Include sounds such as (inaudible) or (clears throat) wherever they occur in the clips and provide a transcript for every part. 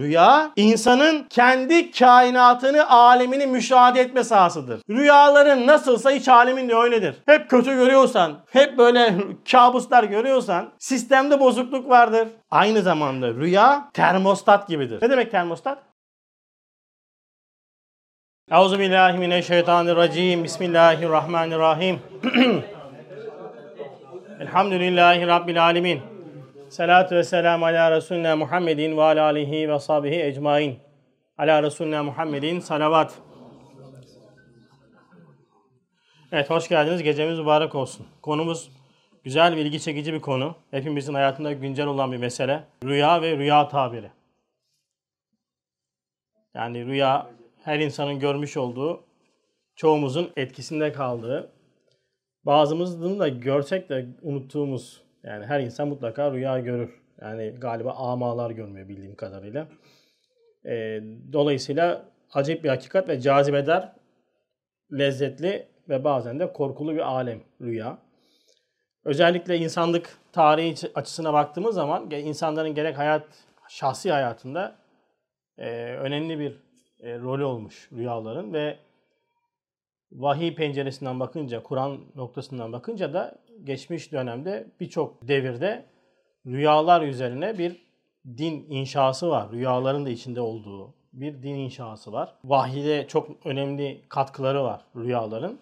Rüya insanın kendi kainatını, alemini müşahede etme sahasıdır. Rüyaların nasılsa iç alemin de öyledir. Hep kötü görüyorsan, hep böyle (laughs) kabuslar görüyorsan sistemde bozukluk vardır. Aynı zamanda rüya termostat gibidir. Ne demek termostat? Euzu billahi mineşşeytanirracim. Bismillahirrahmanirrahim. (clears throat) Elhamdülillahi rabbil alamin. Salatu ve selamu ala Resulina Muhammedin ve ala alihi ve sahbihi ecmain. Ala Resulina Muhammedin salavat. Evet hoş geldiniz. Gecemiz mübarek olsun. Konumuz güzel ve ilgi çekici bir konu. Hepimizin hayatında güncel olan bir mesele. Rüya ve rüya tabiri. Yani rüya her insanın görmüş olduğu, çoğumuzun etkisinde kaldığı, bazımızın da görsek de unuttuğumuz yani her insan mutlaka rüya görür. Yani galiba amalar görmüyor bildiğim kadarıyla. E, dolayısıyla acayip bir hakikat ve cazibedar, lezzetli ve bazen de korkulu bir alem rüya. Özellikle insanlık tarihi açısına baktığımız zaman insanların gerek hayat, şahsi hayatında e, önemli bir e, rolü olmuş rüyaların ve vahiy penceresinden bakınca, Kur'an noktasından bakınca da geçmiş dönemde birçok devirde rüyalar üzerine bir din inşası var. Rüyaların da içinde olduğu bir din inşası var. Vahide çok önemli katkıları var rüyaların.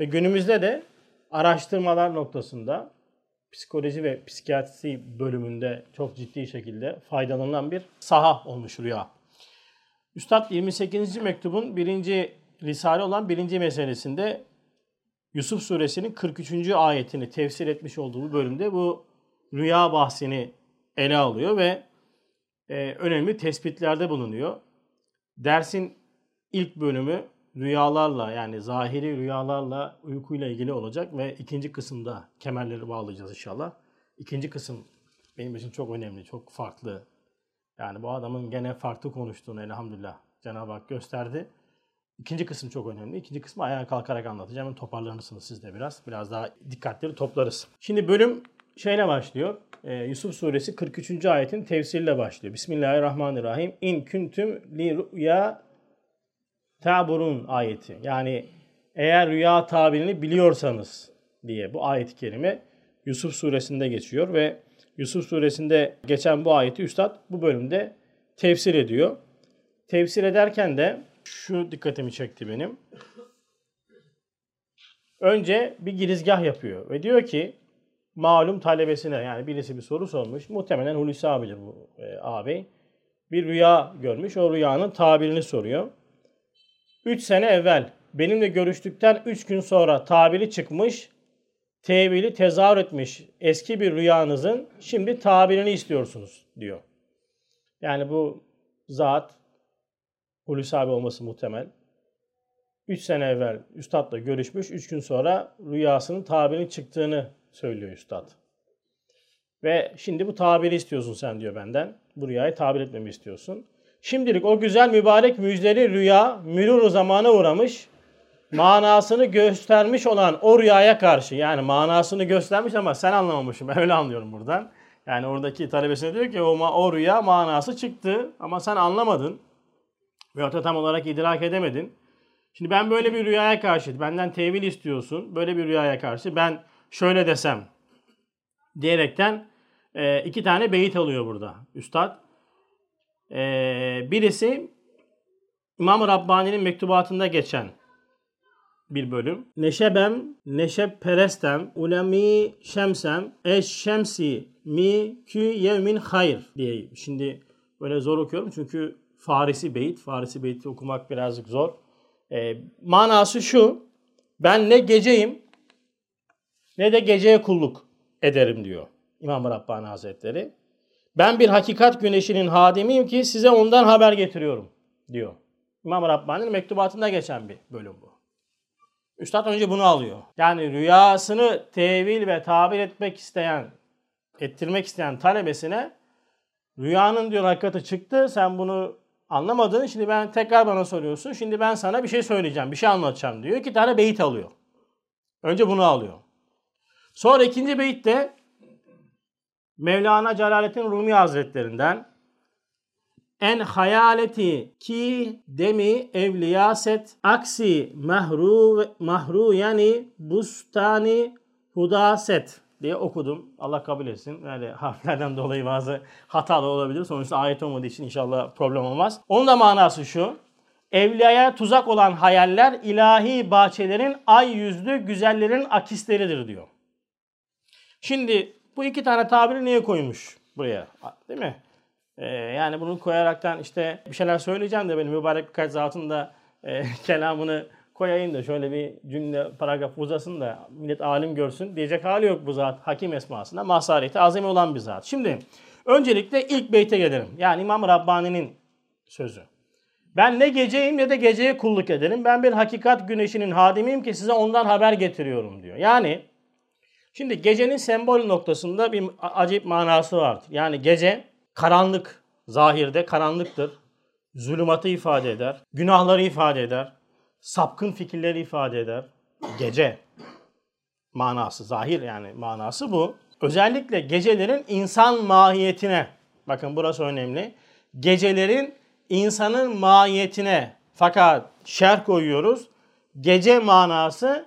Ve günümüzde de araştırmalar noktasında psikoloji ve psikiyatri bölümünde çok ciddi şekilde faydalanılan bir saha olmuş rüya. Üstad 28. mektubun birinci risale olan birinci meselesinde Yusuf suresinin 43. ayetini tefsir etmiş olduğu bölümde bu rüya bahsini ele alıyor ve e, önemli tespitlerde bulunuyor. Dersin ilk bölümü rüyalarla yani zahiri rüyalarla uykuyla ilgili olacak ve ikinci kısımda kemerleri bağlayacağız inşallah. İkinci kısım benim için çok önemli, çok farklı. Yani bu adamın gene farklı konuştuğunu elhamdülillah Cenab-ı Hak gösterdi. İkinci kısım çok önemli. İkinci kısmı ayağa kalkarak anlatacağım. Toparlanırsınız siz de biraz. Biraz daha dikkatleri toplarız. Şimdi bölüm şeyle başlıyor. Ee, Yusuf suresi 43. ayetin tefsiriyle başlıyor. Bismillahirrahmanirrahim. İn küntüm li rüya taburun ayeti. Yani eğer rüya tabirini biliyorsanız diye bu ayet-i kerime Yusuf suresinde geçiyor ve Yusuf suresinde geçen bu ayeti Üstad bu bölümde tefsir ediyor. Tefsir ederken de şu dikkatimi çekti benim. Önce bir girizgah yapıyor ve diyor ki malum talebesine yani birisi bir soru sormuş. Muhtemelen Hulusi abidir bu e, ağabey. Bir rüya görmüş. O rüyanın tabirini soruyor. 3 sene evvel benimle görüştükten 3 gün sonra tabiri çıkmış, tevili tezahür etmiş eski bir rüyanızın şimdi tabirini istiyorsunuz diyor. Yani bu zat Hulusi abi olması muhtemel. 3 sene evvel üstadla görüşmüş. 3 gün sonra rüyasının tabirinin çıktığını söylüyor üstad. Ve şimdi bu tabiri istiyorsun sen diyor benden. Bu rüyayı tabir etmemi istiyorsun. Şimdilik o güzel mübarek müjdeli rüya mürur zamana uğramış. Manasını göstermiş olan o rüyaya karşı yani manasını göstermiş ama sen anlamamışsın. (laughs) Ben öyle anlıyorum buradan. Yani oradaki talebesine diyor ki o, o rüya manası çıktı ama sen anlamadın. Veyahut da tam olarak idrak edemedin. Şimdi ben böyle bir rüyaya karşı, benden tevil istiyorsun. Böyle bir rüyaya karşı ben şöyle desem diyerekten e, iki tane beyit alıyor burada üstad. E, birisi İmam-ı Rabbani'nin mektubatında geçen bir bölüm. Neşebem, neşeb perestem, ulemi şemsem, eş şemsi mi kü yevmin hayr diye. Şimdi böyle zor okuyorum çünkü Farisi beyit. Farisi beyti okumak birazcık zor. E, manası şu. Ben ne geceyim ne de geceye kulluk ederim diyor İmam Rabbani Hazretleri. Ben bir hakikat güneşinin hadimiyim ki size ondan haber getiriyorum diyor. İmam Rabbani'nin mektubatında geçen bir bölüm bu. Üstad önce bunu alıyor. Yani rüyasını tevil ve tabir etmek isteyen, ettirmek isteyen talebesine rüyanın diyor hakikati çıktı. Sen bunu Anlamadın. Şimdi ben tekrar bana soruyorsun. Şimdi ben sana bir şey söyleyeceğim. Bir şey anlatacağım diyor. İki tane beyit alıyor. Önce bunu alıyor. Sonra ikinci beyit de Mevlana Celaleddin Rumi Hazretlerinden en hayaleti ki demi evliyaset aksi mahru mahru yani bustani hudaset diye okudum. Allah kabul etsin. Yani (laughs) harflerden dolayı bazı hatalı olabilir. Sonuçta ayet olmadığı için inşallah problem olmaz. Onun da manası şu. Evliyaya tuzak olan hayaller ilahi bahçelerin ay yüzlü güzellerin akisleridir diyor. Şimdi bu iki tane tabiri niye koymuş buraya? Değil mi? Ee, yani bunu koyaraktan işte bir şeyler söyleyeceğim de benim mübarek birkaç zatın da e, (laughs) kelamını koyayım da şöyle bir cümle paragraf uzasın da millet alim görsün diyecek hali yok bu zat hakim esmasında mazhareti azami olan bir zat. Şimdi öncelikle ilk beyte gelelim. Yani İmam Rabbani'nin sözü. Ben ne geceyim ne de geceye kulluk ederim. Ben bir hakikat güneşinin hadimiyim ki size ondan haber getiriyorum diyor. Yani şimdi gecenin sembol noktasında bir acayip manası vardır. Yani gece karanlık, zahirde karanlıktır. Zulümatı ifade eder, günahları ifade eder, sapkın fikirleri ifade eder. Gece manası, zahir yani manası bu. Özellikle gecelerin insan mahiyetine, bakın burası önemli. Gecelerin insanın mahiyetine fakat şer koyuyoruz. Gece manası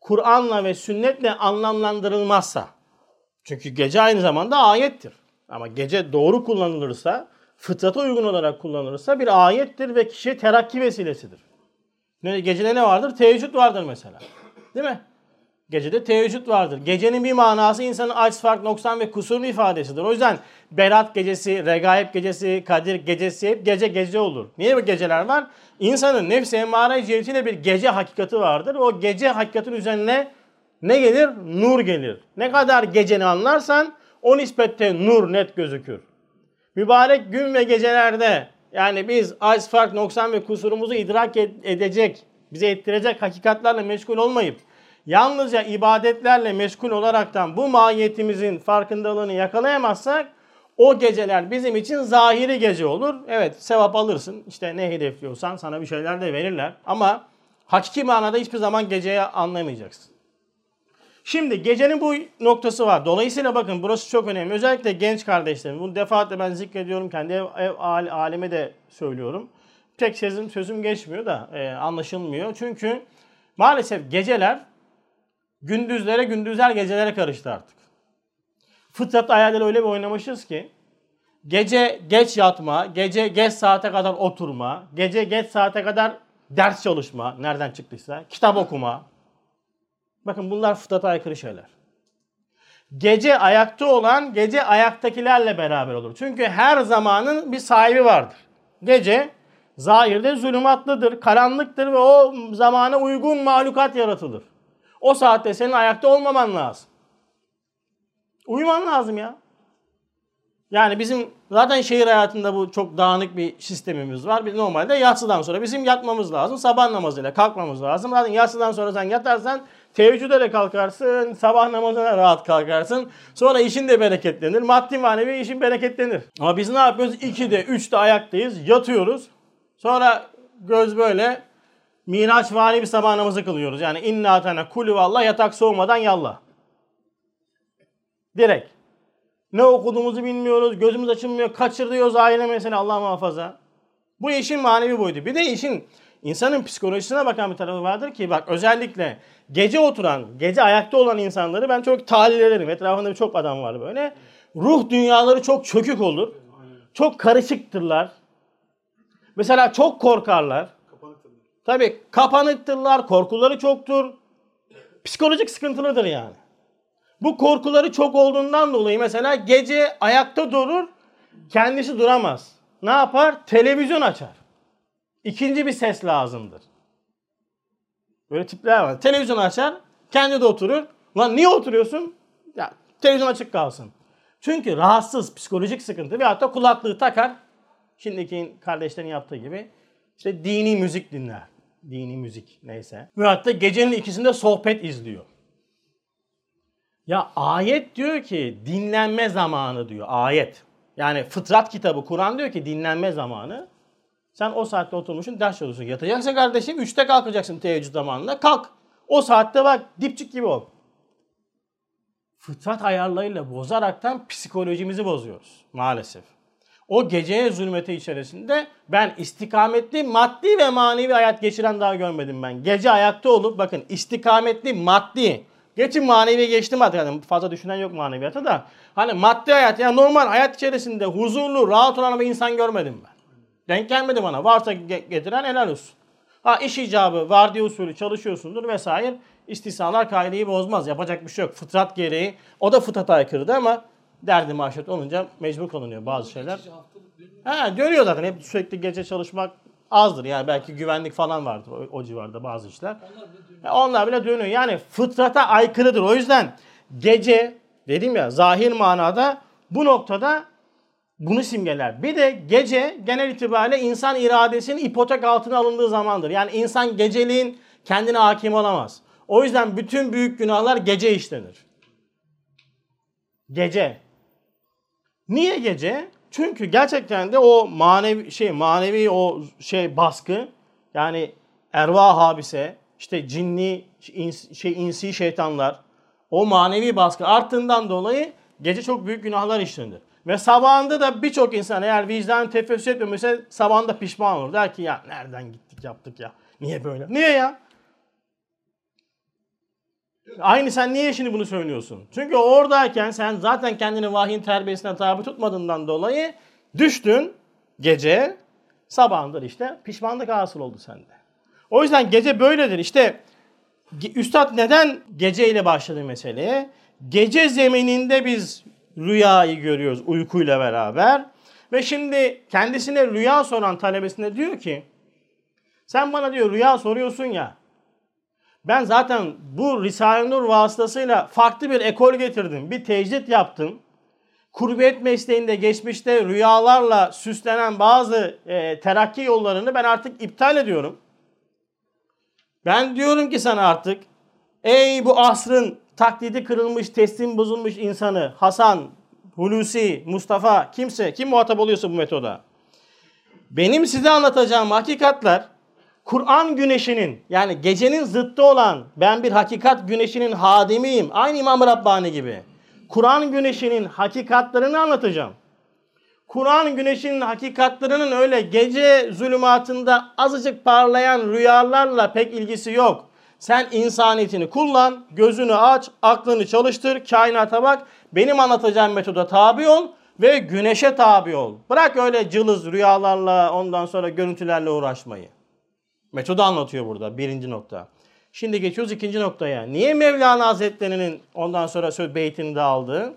Kur'an'la ve sünnetle anlamlandırılmazsa. Çünkü gece aynı zamanda ayettir. Ama gece doğru kullanılırsa, fıtrata uygun olarak kullanılırsa bir ayettir ve kişi terakki vesilesidir. Ne, gecede ne vardır? Teheccüd vardır mesela. Değil mi? Gecede teheccüd vardır. Gecenin bir manası insanın aç, fark, noksan ve kusurun ifadesidir. O yüzden Berat gecesi, Regaib gecesi, Kadir gecesi hep gece gece olur. Niye bu geceler var? İnsanın nefsi emmare cihetiyle bir gece hakikati vardır. O gece hakikatin üzerine ne gelir? Nur gelir. Ne kadar geceni anlarsan o nispette nur net gözükür. Mübarek gün ve gecelerde yani biz aç, fark, noksan ve kusurumuzu idrak edecek, bize ettirecek hakikatlerle meşgul olmayıp yalnızca ibadetlerle meşgul olaraktan bu mahiyetimizin farkındalığını yakalayamazsak o geceler bizim için zahiri gece olur. Evet sevap alırsın. İşte ne hedefliyorsan sana bir şeyler de verirler. Ama hakiki manada hiçbir zaman geceye anlamayacaksın. Şimdi gecenin bu noktası var. Dolayısıyla bakın burası çok önemli. Özellikle genç kardeşlerim. Bunu defaatle ben zikrediyorum. Kendi ev, ev aleme de söylüyorum. Tek sözüm, sözüm geçmiyor da e, anlaşılmıyor. Çünkü maalesef geceler gündüzlere gündüzler gecelere karıştı artık. Fıtrat ayarları öyle bir oynamışız ki gece geç yatma, gece geç saate kadar oturma, gece geç saate kadar ders çalışma, nereden çıktıysa, kitap okuma, Bakın bunlar fıtrata aykırı şeyler. Gece ayakta olan gece ayaktakilerle beraber olur. Çünkü her zamanın bir sahibi vardır. Gece zahirde zulümatlıdır, karanlıktır ve o zamana uygun mahlukat yaratılır. O saatte senin ayakta olmaman lazım. Uyuman lazım ya. Yani bizim zaten şehir hayatında bu çok dağınık bir sistemimiz var. Biz normalde yatsıdan sonra bizim yatmamız lazım. Sabah namazıyla kalkmamız lazım. Zaten yatsıdan sonra sen yatarsan Teheccüde de kalkarsın, sabah namazına rahat kalkarsın. Sonra işin de bereketlenir. Maddi manevi işin bereketlenir. Ama biz ne yapıyoruz? 2'de, 3'te ayaktayız, yatıyoruz. Sonra göz böyle Miraç vari bir sabah namazı kılıyoruz. Yani inna atana kulü valla yatak soğumadan yalla. Direkt. Ne okuduğumuzu bilmiyoruz, gözümüz açılmıyor, kaçırıyoruz aile mesela Allah muhafaza. Bu işin manevi boyutu. Bir de işin insanın psikolojisine bakan bir tarafı vardır ki bak özellikle gece oturan, gece ayakta olan insanları ben çok tahlil ederim. Etrafında çok adam var böyle. Ruh dünyaları çok çökük olur. Çok karışıktırlar. Mesela çok korkarlar. Tabii kapanıktırlar, korkuları çoktur. Psikolojik sıkıntılıdır yani. Bu korkuları çok olduğundan dolayı mesela gece ayakta durur, kendisi duramaz. Ne yapar? Televizyon açar. İkinci bir ses lazımdır. Böyle tipler var. Televizyon açar, kendi de oturur. Lan niye oturuyorsun? Ya televizyon açık kalsın. Çünkü rahatsız, psikolojik sıkıntı ve hatta kulaklığı takar. Şimdiki kardeşlerin yaptığı gibi işte dini müzik dinler. Dini müzik neyse. Ve hatta gecenin ikisinde sohbet izliyor. Ya ayet diyor ki dinlenme zamanı diyor ayet. Yani fıtrat kitabı Kur'an diyor ki dinlenme zamanı. Sen o saatte oturmuşsun ders çalışıyorsun. Yatacaksın kardeşim 3'te kalkacaksın teheccüd zamanında. Kalk. O saatte bak dipçik gibi ol. Fıtrat ayarlarıyla bozaraktan psikolojimizi bozuyoruz maalesef. O geceye zulmeti içerisinde ben istikametli maddi ve manevi hayat geçiren daha görmedim ben. Gece ayakta olup bakın istikametli maddi Geçin manevi geçtim artık. Yani fazla düşünen yok maneviyata da. Hani maddi hayat yani normal hayat içerisinde huzurlu, rahat olan bir insan görmedim ben. Denk gelmedi bana. Varsa getiren helal olsun. Ha iş icabı, vardiya usulü çalışıyorsundur vesaire. İstisnalar kaideyi bozmaz. Yapacak bir şey yok. Fıtrat gereği. O da fıtrata aykırıdı ama derdi maaşet olunca mecbur konunuyor bazı şeyler. Ha dönüyor zaten. Hep sürekli gece çalışmak azdır. Yani belki güvenlik falan vardır o, o civarda bazı işler. Onlar bile dönüyor. Onlar bile dönüyor. Yani fıtrata aykırıdır. O yüzden gece dedim ya zahir manada bu noktada bunu simgeler. Bir de gece genel itibariyle insan iradesinin ipotek altına alındığı zamandır. Yani insan geceliğin kendine hakim olamaz. O yüzden bütün büyük günahlar gece işlenir. Gece. Niye gece? Çünkü gerçekten de o manevi şey manevi o şey baskı yani erva habise işte cinni ins, şey insi şeytanlar o manevi baskı arttığından dolayı gece çok büyük günahlar işlenir. Ve sabahında da birçok insan eğer vicdan tefessüs etmemişse sabahında pişman olur. Der ki ya nereden gittik yaptık ya. Niye böyle? Niye ya? Aynı sen niye şimdi bunu söylüyorsun? Çünkü oradayken sen zaten kendini vahyin terbiyesine tabi tutmadığından dolayı düştün gece sabahındır işte pişmanlık hasıl oldu sende. O yüzden gece böyledir. İşte Üstad neden geceyle başladı meseleye? Gece zemininde biz rüyayı görüyoruz uykuyla beraber. Ve şimdi kendisine rüya soran talebesine diyor ki sen bana diyor rüya soruyorsun ya ben zaten bu Risale-i Nur vasıtasıyla farklı bir ekol getirdim. Bir tecrit yaptım. Kurbiyet mesleğinde geçmişte rüyalarla süslenen bazı e, terakki yollarını ben artık iptal ediyorum. Ben diyorum ki sana artık ey bu asrın taklidi kırılmış, teslim bozulmuş insanı Hasan, Hulusi, Mustafa kimse kim muhatap oluyorsa bu metoda. Benim size anlatacağım hakikatler Kur'an güneşinin yani gecenin zıttı olan ben bir hakikat güneşinin hadimiyim. Aynı İmam Rabbani gibi. Kur'an güneşinin hakikatlerini anlatacağım. Kur'an güneşinin hakikatlerinin öyle gece zulümatında azıcık parlayan rüyalarla pek ilgisi yok. Sen insaniyetini kullan, gözünü aç, aklını çalıştır, kainata bak. Benim anlatacağım metoda tabi ol ve güneşe tabi ol. Bırak öyle cılız rüyalarla ondan sonra görüntülerle uğraşmayı. Metodu anlatıyor burada birinci nokta. Şimdi geçiyoruz ikinci noktaya. Niye Mevlana Hazretleri'nin ondan sonra söz beytini de aldı?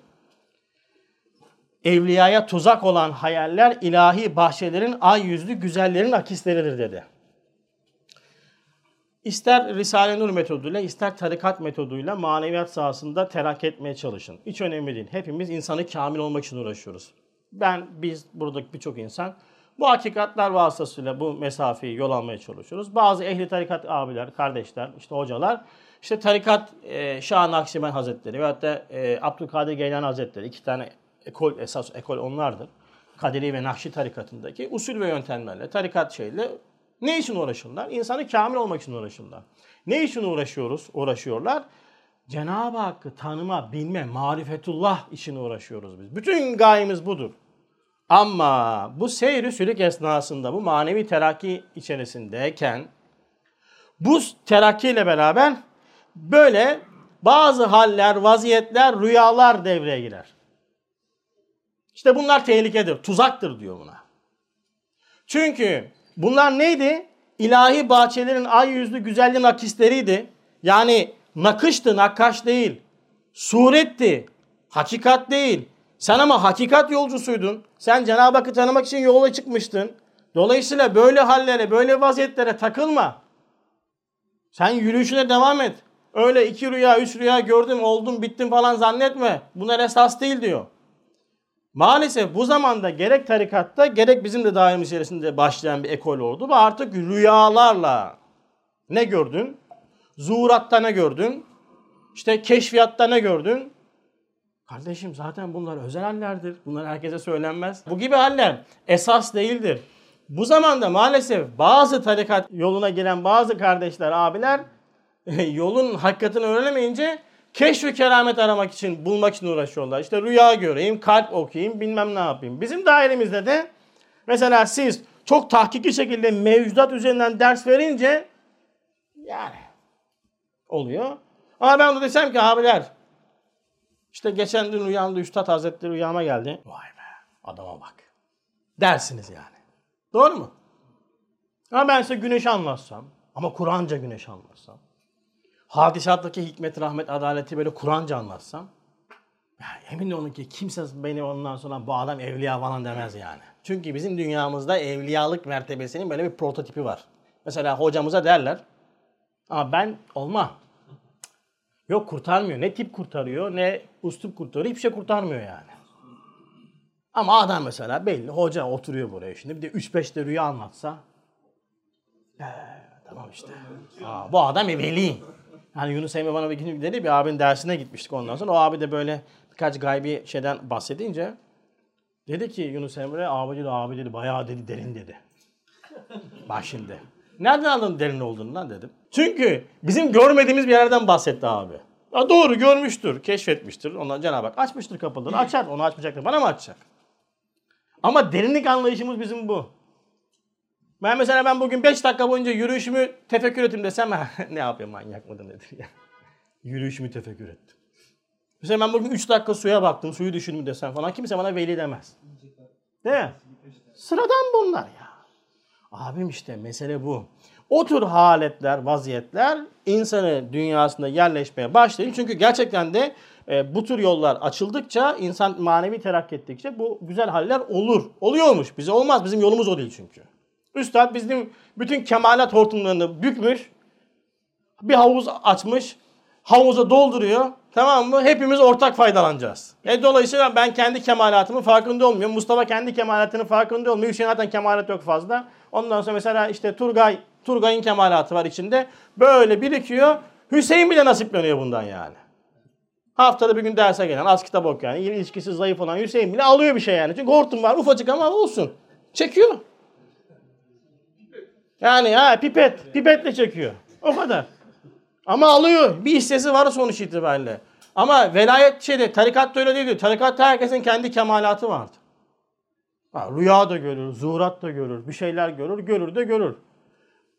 Evliyaya tuzak olan hayaller ilahi bahçelerin ay yüzlü güzellerin akisleridir dedi. İster Risale-i Nur metoduyla ister tarikat metoduyla maneviyat sahasında terakki etmeye çalışın. Hiç önemli değil. Hepimiz insanı kamil olmak için uğraşıyoruz. Ben, biz, buradaki birçok insan bu hakikatler vasıtasıyla bu mesafeyi yol almaya çalışıyoruz. Bazı ehli tarikat abiler, kardeşler, işte hocalar, işte tarikat e, Şah Nakşibend Hazretleri veyahut da e, Abdülkadir Geylani Hazretleri iki tane ekol, esas ekol onlardır. Kaderi ve Nakşi tarikatındaki usul ve yöntemlerle, tarikat şeyle ne için uğraşırlar? İnsanı kamil olmak için uğraşırlar. Ne için uğraşıyoruz? Uğraşıyorlar. Cenab-ı Hakk'ı tanıma, bilme, marifetullah için uğraşıyoruz biz. Bütün gayemiz budur. Ama bu seyri sülük esnasında bu manevi terakki içerisindeyken bu terakki ile beraber böyle bazı haller, vaziyetler, rüyalar devreye girer. İşte bunlar tehlikedir, tuzaktır diyor buna. Çünkü bunlar neydi? İlahi bahçelerin ay yüzlü güzelliğin akisleriydi. Yani nakıştı, nakkaş değil. Suretti, hakikat değil. Sen ama hakikat yolcusuydun. Sen Cenab-ı Hakk'ı tanımak için yola çıkmıştın. Dolayısıyla böyle hallere, böyle vaziyetlere takılma. Sen yürüyüşüne devam et. Öyle iki rüya, üç rüya gördüm, oldum, bittim falan zannetme. Bunlar esas değil diyor. Maalesef bu zamanda gerek tarikatta gerek bizim de daim içerisinde başlayan bir ekol oldu. Ve artık rüyalarla ne gördün? Zuhuratta ne gördün? İşte keşfiyatta ne gördün? Kardeşim zaten bunlar özel hallerdir. Bunlar herkese söylenmez. Bu gibi haller esas değildir. Bu zamanda maalesef bazı tarikat yoluna giren bazı kardeşler, abiler (laughs) yolun hakikatini öğrenemeyince Keşfi keramet aramak için, bulmak için uğraşıyorlar. İşte rüya göreyim, kalp okuyayım, bilmem ne yapayım. Bizim dairemizde de mesela siz çok tahkiki şekilde mevcudat üzerinden ders verince yani oluyor. Ama ben de desem ki abiler işte geçen dün uyandı Üstad Hazretleri rüyama geldi. Vay be adama bak. Dersiniz yani. Doğru mu? Ama ben size güneş anlatsam ama Kur'anca güneş anlatsam hadisattaki hikmet, rahmet, adaleti böyle Kur'anca anlatsam ya emin olun ki kimse beni ondan sonra bu adam evliya falan demez yani. Çünkü bizim dünyamızda evliyalık mertebesinin böyle bir prototipi var. Mesela hocamıza derler ama ben olma. Yok kurtarmıyor. Ne tip kurtarıyor ne ustup kurtarıyor. Hiçbir şey kurtarmıyor yani. Ama adam mesela belli. Hoca oturuyor buraya şimdi. Bir de 3-5 de rüya anlatsa. Ee, tamam işte. Aa, bu adam veli. Hani Yunus Emre bana bir gün dedi bir abinin dersine gitmiştik ondan sonra. O abi de böyle birkaç gaybi şeyden bahsedince dedi ki Yunus Emre abi dedi abi dedi bayağı dedi derin dedi. (laughs) Bak şimdi. Nereden anladın derin olduğunu lan dedim. Çünkü bizim görmediğimiz bir yerden bahsetti abi. Ya doğru görmüştür, keşfetmiştir. Ondan Cenab-ı Hak açmıştır kapıları. Açar. Onu açmayacaktır. Bana mı açacak? Ama derinlik anlayışımız bizim bu. Ben mesela ben bugün 5 dakika boyunca yürüyüşümü tefekkür ettim desem (laughs) ne yapayım manyak mıdır nedir ya. Yürüyüşümü tefekkür ettim. Mesela ben bugün 3 dakika suya baktım, suyu düşündüm desem falan kimse bana veli demez. Değil mi? Sıradan bunlar ya. Abim işte mesele bu. O tür haletler, vaziyetler insanı dünyasında yerleşmeye başlayın. Çünkü gerçekten de e, bu tür yollar açıldıkça, insan manevi terakki ettikçe bu güzel haller olur. Oluyormuş. Bize olmaz. Bizim yolumuz o değil çünkü. Üstad bizim bütün kemalat hortumlarını bükmüş. Bir havuz açmış. Havuza dolduruyor. Tamam mı? Hepimiz ortak faydalanacağız. E dolayısıyla ben kendi kemalatımın farkında olmuyorum. Mustafa kendi kemalatının farkında olmuyor. Hüseyin zaten kemalat yok fazla. Ondan sonra mesela işte Turgay, Turgay'ın kemalatı var içinde. Böyle birikiyor. Hüseyin bile nasipleniyor bundan yani. Haftada bir gün derse gelen, az kitap okuyan, ilişkisi zayıf olan Hüseyin bile alıyor bir şey yani. Çünkü hortum var ufacık ama olsun. Çekiyor. Yani ha pipet, pipetle çekiyor. O kadar. Ama alıyor. Bir hissesi var sonuç itibariyle. Ama velayet şeyde, tarikatta öyle değil. Tarikatta herkesin kendi kemalatı vardır. Ha, rüya da görür, zuhurat da görür, bir şeyler görür, görür de görür.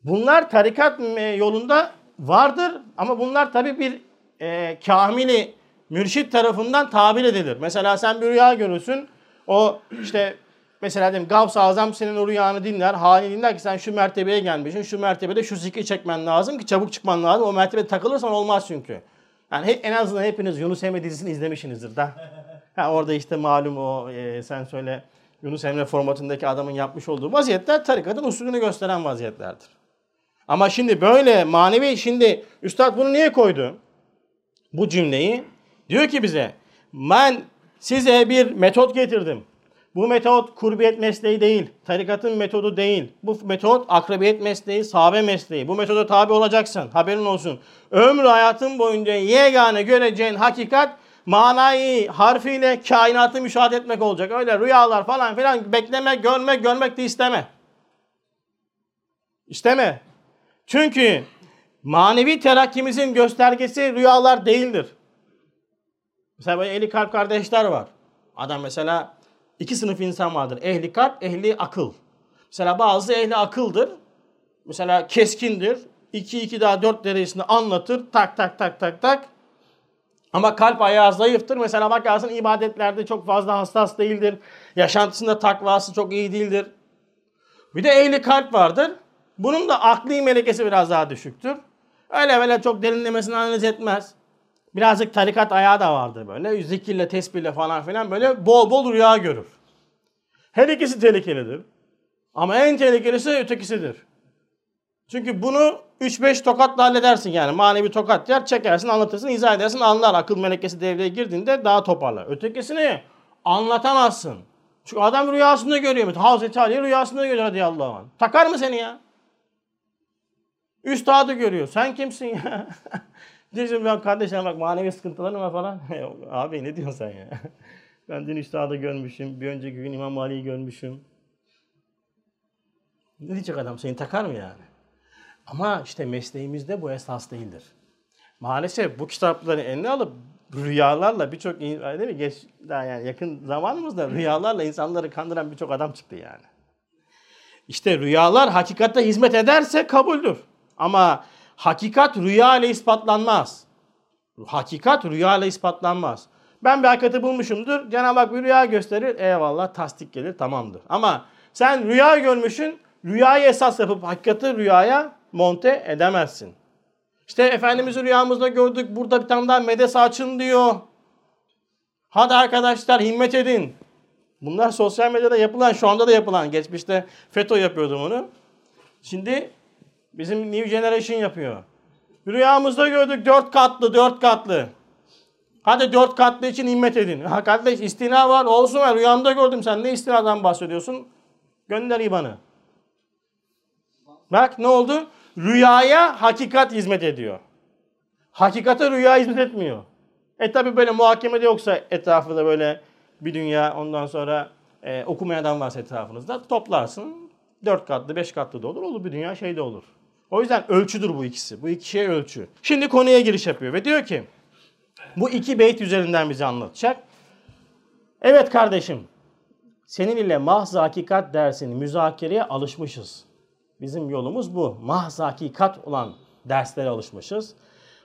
Bunlar tarikat yolunda vardır ama bunlar tabi bir e, kamili mürşit tarafından tabir edilir. Mesela sen bir rüya görürsün. O işte mesela diyelim Gavs-ı Azam senin o rüyanı dinler. Halini dinler ki sen şu mertebeye gelmişsin. Şu mertebede şu zikri çekmen lazım ki çabuk çıkman lazım. O mertebede takılırsan olmaz çünkü. Yani en azından hepiniz Yunus Emre dizisini izlemişsinizdir da. (laughs) Ha, orada işte malum o e, sen söyle Yunus Emre formatındaki adamın yapmış olduğu vaziyetler tarikatın usulünü gösteren vaziyetlerdir. Ama şimdi böyle manevi şimdi Üstad bunu niye koydu? Bu cümleyi. Diyor ki bize ben size bir metot getirdim. Bu metot kurbiyet mesleği değil, tarikatın metodu değil. Bu metot akrabiyet mesleği, sahabe mesleği. Bu metoda tabi olacaksın, haberin olsun. Ömrü hayatın boyunca yegane göreceğin hakikat manayı harfiyle kainatı müşahede etmek olacak. Öyle rüyalar falan filan bekleme, görmek, görmek de isteme. İsteme. Çünkü manevi terakkimizin göstergesi rüyalar değildir. Mesela böyle ehli kalp kardeşler var. Adam mesela iki sınıf insan vardır. Ehli kalp, ehli akıl. Mesela bazı ehli akıldır. Mesela keskindir. 2 2 daha 4 derecesinde anlatır. Tak tak tak tak tak. Ama kalp ayağı zayıftır. Mesela bakarsın ibadetlerde çok fazla hassas değildir. Yaşantısında takvası çok iyi değildir. Bir de ehli kalp vardır. Bunun da akli melekesi biraz daha düşüktür. Öyle böyle çok derinlemesine analiz etmez. Birazcık tarikat ayağı da vardır böyle. Zikirle, tesbihle falan filan böyle bol bol rüya görür. Her ikisi tehlikelidir. Ama en tehlikelisi ötekisidir. Çünkü bunu 3-5 tokatla halledersin yani. Manevi tokat yer, çekersin, anlatırsın, izah edersin, anlar. Akıl melekesi devreye girdiğinde daha toparlar. Ötekisini anlatamazsın. Çünkü adam rüyasında görüyor. Hazreti Ali rüyasında görüyor radıyallahu anh. Takar mı seni ya? Üstadı görüyor. Sen kimsin ya? (laughs) Diyeceğim ben kardeşim bak manevi sıkıntılarım var falan. (laughs) Abi ne diyorsun sen ya? (laughs) ben dün üstadı görmüşüm. Bir önceki gün İmam Ali'yi görmüşüm. Ne diyecek adam? Seni takar mı yani? Ama işte mesleğimizde bu esas değildir. Maalesef bu kitapları eline alıp rüyalarla birçok değil mi? Geç, daha yani yakın zamanımızda rüyalarla insanları kandıran birçok adam çıktı yani. İşte rüyalar hakikate hizmet ederse kabuldür. Ama hakikat rüya ile ispatlanmaz. Hakikat rüya ile ispatlanmaz. Ben bir hakikati bulmuşumdur. Cenab-ı Hak bir rüya gösterir. Eyvallah tasdik gelir tamamdır. Ama sen rüya görmüşsün. Rüyayı esas yapıp hakikati rüyaya monte edemezsin. İşte Efendimiz'i rüyamızda gördük. Burada bir tane daha medes açın diyor. Hadi arkadaşlar himmet edin. Bunlar sosyal medyada yapılan, şu anda da yapılan. Geçmişte FETÖ yapıyordu bunu. Şimdi bizim New Generation yapıyor. Rüyamızda gördük dört katlı, dört katlı. Hadi dört katlı için himmet edin. Ha kardeş istina var, olsun var. Rüyamda gördüm sen ne istinadan bahsediyorsun? Gönder IBAN'ı. Bak ne oldu? Rüyaya hakikat hizmet ediyor. Hakikate rüya hizmet etmiyor. E tabi böyle muhakemede yoksa etrafında böyle bir dünya ondan sonra e, okumayan adam varsa etrafınızda toplarsın. Dört katlı, beş katlı da olur. Olur bir dünya şey de olur. O yüzden ölçüdür bu ikisi. Bu iki şey ölçü. Şimdi konuya giriş yapıyor ve diyor ki bu iki beyt üzerinden bize anlatacak. Evet kardeşim senin ile mahz hakikat dersini müzakereye alışmışız. Bizim yolumuz bu. Mahz hakikat olan derslere alışmışız.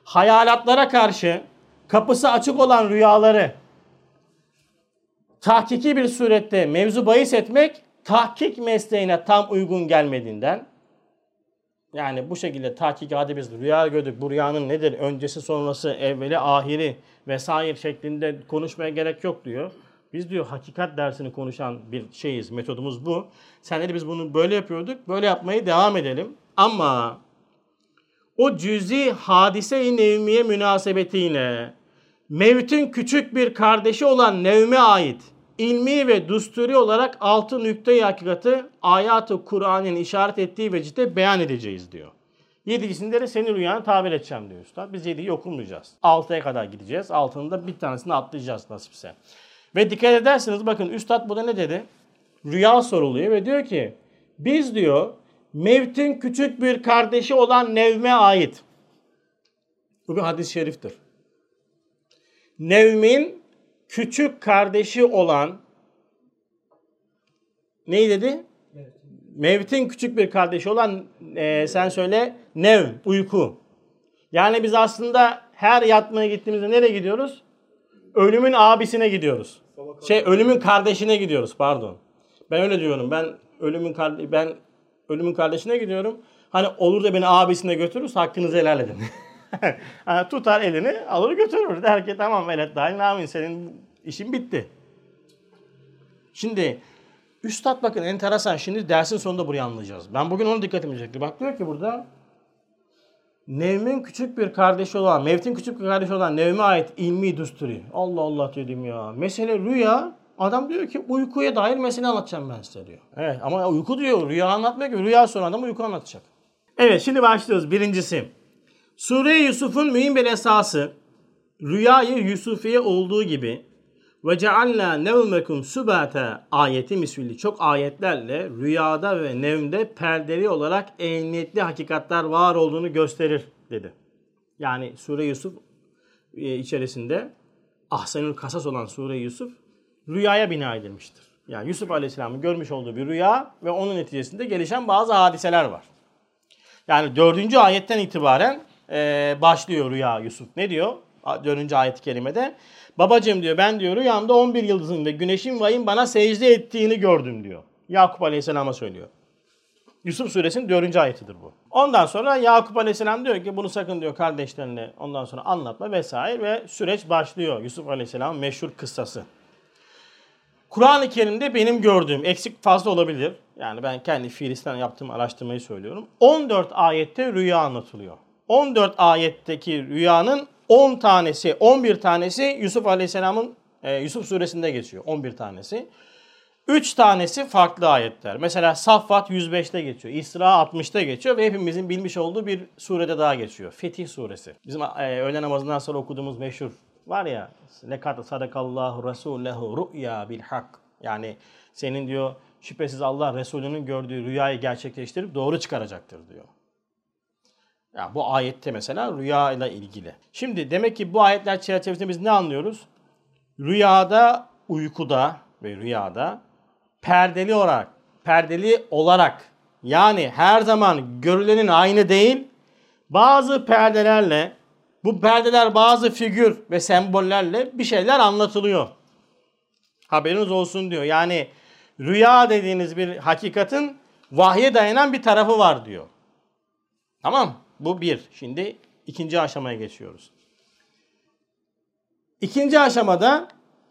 Hayalatlara karşı kapısı açık olan rüyaları tahkiki bir surette mevzu bahis etmek tahkik mesleğine tam uygun gelmediğinden yani bu şekilde tahkik hadi biz rüya gördük bu rüyanın nedir öncesi sonrası evveli ahiri vesaire şeklinde konuşmaya gerek yok diyor. Biz diyor hakikat dersini konuşan bir şeyiz metodumuz bu. Sen dedi biz bunu böyle yapıyorduk böyle yapmayı devam edelim ama o cüzi hadise-i nevmiye münasebetiyle mevtin küçük bir kardeşi olan nevme ait ilmi ve dusturi olarak altı nükte hakikati ayat-ı Kur'an'ın işaret ettiği vecihte beyan edeceğiz diyor. Yedincisinde de senin rüyanı tabir edeceğim diyor usta. Biz yediyi okumayacağız. Altıya kadar gideceğiz. Altında bir tanesini atlayacağız nasipse. Ve dikkat ederseniz bakın üstad burada ne dedi? Rüya soruluyor ve diyor ki biz diyor mevtin küçük bir kardeşi olan Nevme ait. Bu bir hadis-i şeriftir. Nevmin küçük kardeşi olan neyi dedi? Mevtin küçük bir kardeşi olan e, sen söyle nev, uyku. Yani biz aslında her yatmaya gittiğimizde nereye gidiyoruz? Ölümün abisine gidiyoruz. Şey ölümün kardeşine gidiyoruz pardon. Ben öyle diyorum. Ben ölümün ben ölümün kardeşine gidiyorum. Hani olur da beni abisine götürürüz hakkınızı helal edin. (laughs) (laughs) tutar elini alır götürür. Der ki tamam velet dahil amin senin işin bitti. Şimdi Üstad bakın enteresan. Şimdi dersin sonunda burayı anlayacağız. Ben bugün onu dikkatimi çekti. Bak diyor ki burada Nevmin küçük bir kardeşi olan, Mevt'in küçük bir kardeşi olan Nevme ait ilmi dusturi. Allah Allah dedim ya. Mesele rüya. Adam diyor ki uykuya dair mesele anlatacağım ben size diyor. Evet ama uyku diyor. Rüya anlatmıyor ki. Rüya sonra adam uyku anlatacak. Evet şimdi başlıyoruz. Birincisi. Sure-i Yusuf'un mühim bir esası rüyayı Yusufiye olduğu gibi ve cealna nevmekum subate ayeti misvilli çok ayetlerle rüyada ve nevmde perdeli olarak emniyetli hakikatler var olduğunu gösterir dedi. Yani Sure Yusuf e, içerisinde Ahsenül Kasas olan Sure Yusuf rüyaya bina edilmiştir. Yani Yusuf Aleyhisselam'ın görmüş olduğu bir rüya ve onun neticesinde gelişen bazı hadiseler var. Yani dördüncü ayetten itibaren e, başlıyor rüya Yusuf. Ne diyor? Dördüncü ayet-i kerimede. Babacım diyor ben diyor rüyamda 11 yıldızın ve güneşin ve ayın bana secde ettiğini gördüm diyor. Yakup Aleyhisselam'a söylüyor. Yusuf suresinin 4. ayetidir bu. Ondan sonra Yakup Aleyhisselam diyor ki bunu sakın diyor kardeşlerine ondan sonra anlatma vesaire ve süreç başlıyor. Yusuf Aleyhisselam'ın meşhur kıssası. Kur'an-ı Kerim'de benim gördüğüm eksik fazla olabilir. Yani ben kendi fiilistten yaptığım araştırmayı söylüyorum. 14 ayette rüya anlatılıyor. 14 ayetteki rüyanın 10 tanesi, 11 tanesi Yusuf Aleyhisselam'ın e, Yusuf suresinde geçiyor. 11 tanesi. 3 tanesi farklı ayetler. Mesela Saffat 105'te geçiyor. İsra 60'ta geçiyor ve hepimizin bilmiş olduğu bir surede daha geçiyor. Fetih suresi. Bizim e, öğle namazından sonra okuduğumuz meşhur var ya. Lekat sadakallahu resulehu ru'ya bil hak. Yani senin diyor şüphesiz Allah Resulü'nün gördüğü rüyayı gerçekleştirip doğru çıkaracaktır diyor. Ya bu ayette mesela rüya ile ilgili. Şimdi demek ki bu ayetler çerçevesinde biz ne anlıyoruz? Rüyada, uykuda ve rüyada perdeli olarak, perdeli olarak yani her zaman görülenin aynı değil, bazı perdelerle, bu perdeler bazı figür ve sembollerle bir şeyler anlatılıyor. Haberiniz olsun diyor. Yani rüya dediğiniz bir hakikatin vahye dayanan bir tarafı var diyor. Tamam. Bu bir. Şimdi ikinci aşamaya geçiyoruz. İkinci aşamada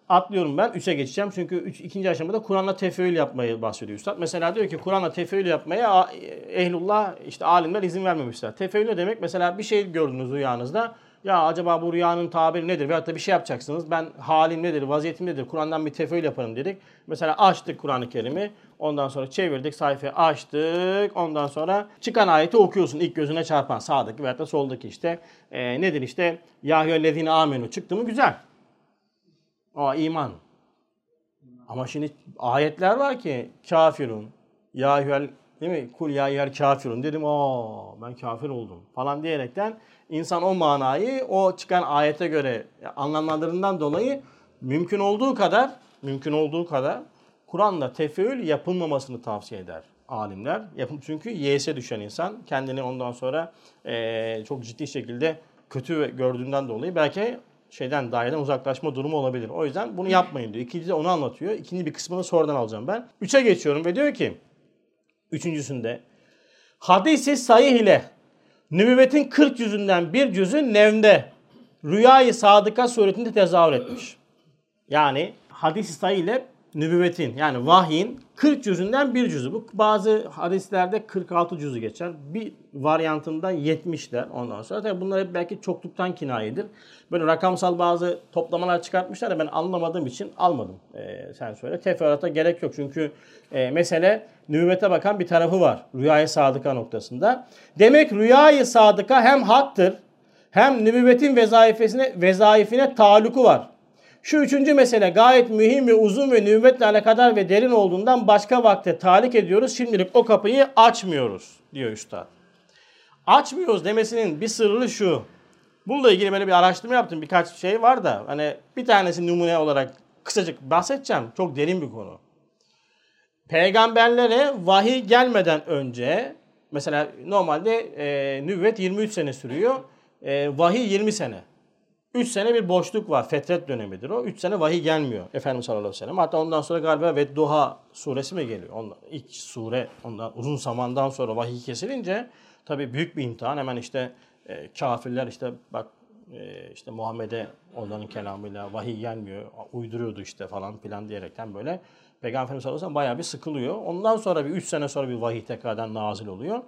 atlıyorum ben. Üçe geçeceğim. Çünkü üç, ikinci aşamada Kur'an'la tefeül yapmayı bahsediyor Üstad. Mesela diyor ki Kur'an'la tefeül yapmaya ehlullah işte alimler izin vermemişler. Tefeül ne demek? Mesela bir şey gördünüz rüyanızda. Ya acaba bu rüyanın tabiri nedir? Veyahut da bir şey yapacaksınız. Ben halim nedir, vaziyetim nedir? Kur'an'dan bir tefeül yaparım dedik. Mesela açtık Kur'an-ı Kerim'i. Ondan sonra çevirdik, sayfayı açtık. Ondan sonra çıkan ayeti okuyorsun. ilk gözüne çarpan sağdaki veyahut da soldaki işte. E, nedir işte? Yahyellezine amenu çıktı mı? Güzel. O iman. Ama şimdi ayetler var ki kafirun, yahyel değil mi? Kul yahyel kafirun dedim. Aa ben kafir oldum falan diyerekten insan o manayı o çıkan ayete göre anlamlarından dolayı mümkün olduğu kadar mümkün olduğu kadar Kur'an'da tefeül yapılmamasını tavsiye eder alimler. Yapım çünkü yese düşen insan kendini ondan sonra e, çok ciddi şekilde kötü gördüğünden dolayı belki şeyden daireden uzaklaşma durumu olabilir. O yüzden bunu yapmayın diyor. İkinci de onu anlatıyor. İkinci bir kısmını sonradan alacağım ben. Üçe geçiyorum ve diyor ki üçüncüsünde hadisi sahih ile nübüvvetin 40 yüzünden bir cüzü nevde rüyayı sadıka suretinde tezahür etmiş. Yani hadis-i sahih ile nübüvvetin yani vahyin 40 cüzünden bir cüzü. Bu bazı hadislerde 46 cüzü geçer. Bir varyantında 70'ler ondan sonra. Tabii bunlar hep belki çokluktan kinayedir. Böyle rakamsal bazı toplamalar çıkartmışlar da ben anlamadığım için almadım. Ee, sen söyle. Teferruata gerek yok. Çünkü e, mesele nübüvvete bakan bir tarafı var. Rüyayı sadıka noktasında. Demek rüyayı sadıka hem haktır hem nübüvvetin vezaifesine, vezaifine taluku var. Şu üçüncü mesele gayet mühim ve uzun ve nübüvvetle alakadar ve derin olduğundan başka vakte talik ediyoruz. Şimdilik o kapıyı açmıyoruz diyor üstad. Açmıyoruz demesinin bir sırrı şu. Bununla ilgili böyle bir araştırma yaptım. Birkaç şey var da hani bir tanesi numune olarak kısacık bahsedeceğim. Çok derin bir konu. Peygamberlere vahiy gelmeden önce mesela normalde e, nübüvvet 23 sene sürüyor. E, vahiy 20 sene. 3 sene bir boşluk var. Fetret dönemidir o. 3 sene vahiy gelmiyor Efendimiz sallallahu aleyhi ve sellem. Hatta ondan sonra galiba Vedduha suresi mi geliyor? Ondan, ilk sure ondan uzun zamandan sonra vahiy kesilince tabii büyük bir imtihan. Hemen işte e, kafirler işte bak e, işte Muhammed'e onların kelamıyla vahiy gelmiyor. Uyduruyordu işte falan filan diyerekten böyle. Peygamber Efendimiz sallallahu aleyhi ve sellem bayağı bir sıkılıyor. Ondan sonra bir 3 sene sonra bir vahiy tekrardan nazil oluyor.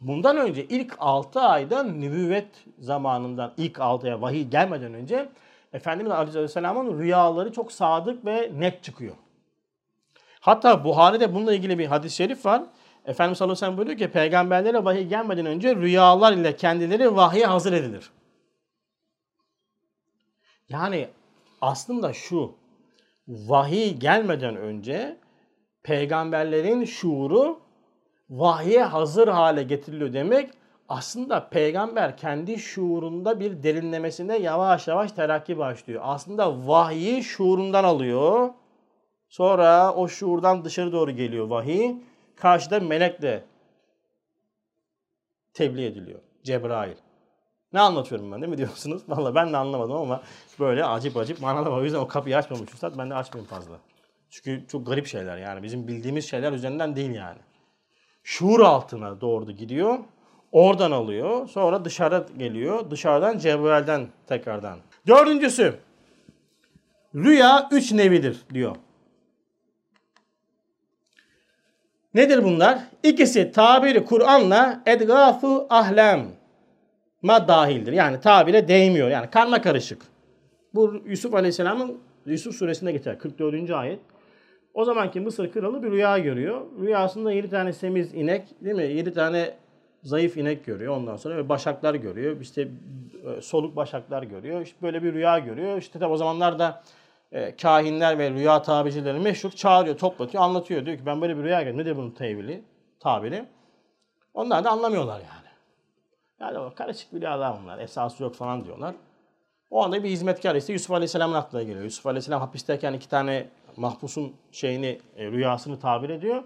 Bundan önce ilk 6 ayda nübüvvet zamanından ilk 6 aya vahiy gelmeden önce Efendimiz Aleyhisselam'ın rüyaları çok sadık ve net çıkıyor. Hatta Buhari'de bununla ilgili bir hadis-i şerif var. Efendimiz sallallahu aleyhi ve sellem buyuruyor ki peygamberlere vahiy gelmeden önce rüyalar ile kendileri vahye hazır edilir. Yani aslında şu vahiy gelmeden önce peygamberlerin şuuru vahye hazır hale getiriliyor demek aslında peygamber kendi şuurunda bir derinlemesine yavaş yavaş terakki başlıyor. Aslında vahyi şuurundan alıyor. Sonra o şuurdan dışarı doğru geliyor vahiy. Karşıda melekle tebliğ ediliyor. Cebrail. Ne anlatıyorum ben değil mi diyorsunuz? (laughs) Vallahi ben de anlamadım ama böyle acip acip manalar var. O yüzden o kapıyı açmamış Üstad. Ben de açmayayım fazla. Çünkü çok garip şeyler yani. Bizim bildiğimiz şeyler üzerinden değil yani şuur altına doğru gidiyor. Oradan alıyor. Sonra dışarı geliyor. Dışarıdan Cebrail'den tekrardan. Dördüncüsü. Rüya üç nevidir diyor. Nedir bunlar? İkisi tabiri Kur'an'la edgafu ahlem ma dahildir. Yani tabire değmiyor. Yani karma karışık. Bu Yusuf Aleyhisselam'ın Yusuf suresinde geçer. 44. ayet. O zamanki Mısır kralı bir rüya görüyor. Rüyasında 7 tane semiz inek değil mi? 7 tane zayıf inek görüyor ondan sonra başaklar görüyor. İşte e, soluk başaklar görüyor. İşte böyle bir rüya görüyor. İşte tabi o zamanlarda e, kahinler ve rüya tabicileri meşhur çağırıyor, toplatıyor, anlatıyor. Diyor ki ben böyle bir rüya gördüm. Nedir bunun tevili, tabiri? Onlar da anlamıyorlar yani. Yani o karışık rüyalar bunlar. Esası yok falan diyorlar. O anda bir hizmetkar ise Yusuf Aleyhisselam'ın aklına geliyor. Yusuf Aleyhisselam hapisteyken iki tane mahpusun şeyini, e, rüyasını tabir ediyor.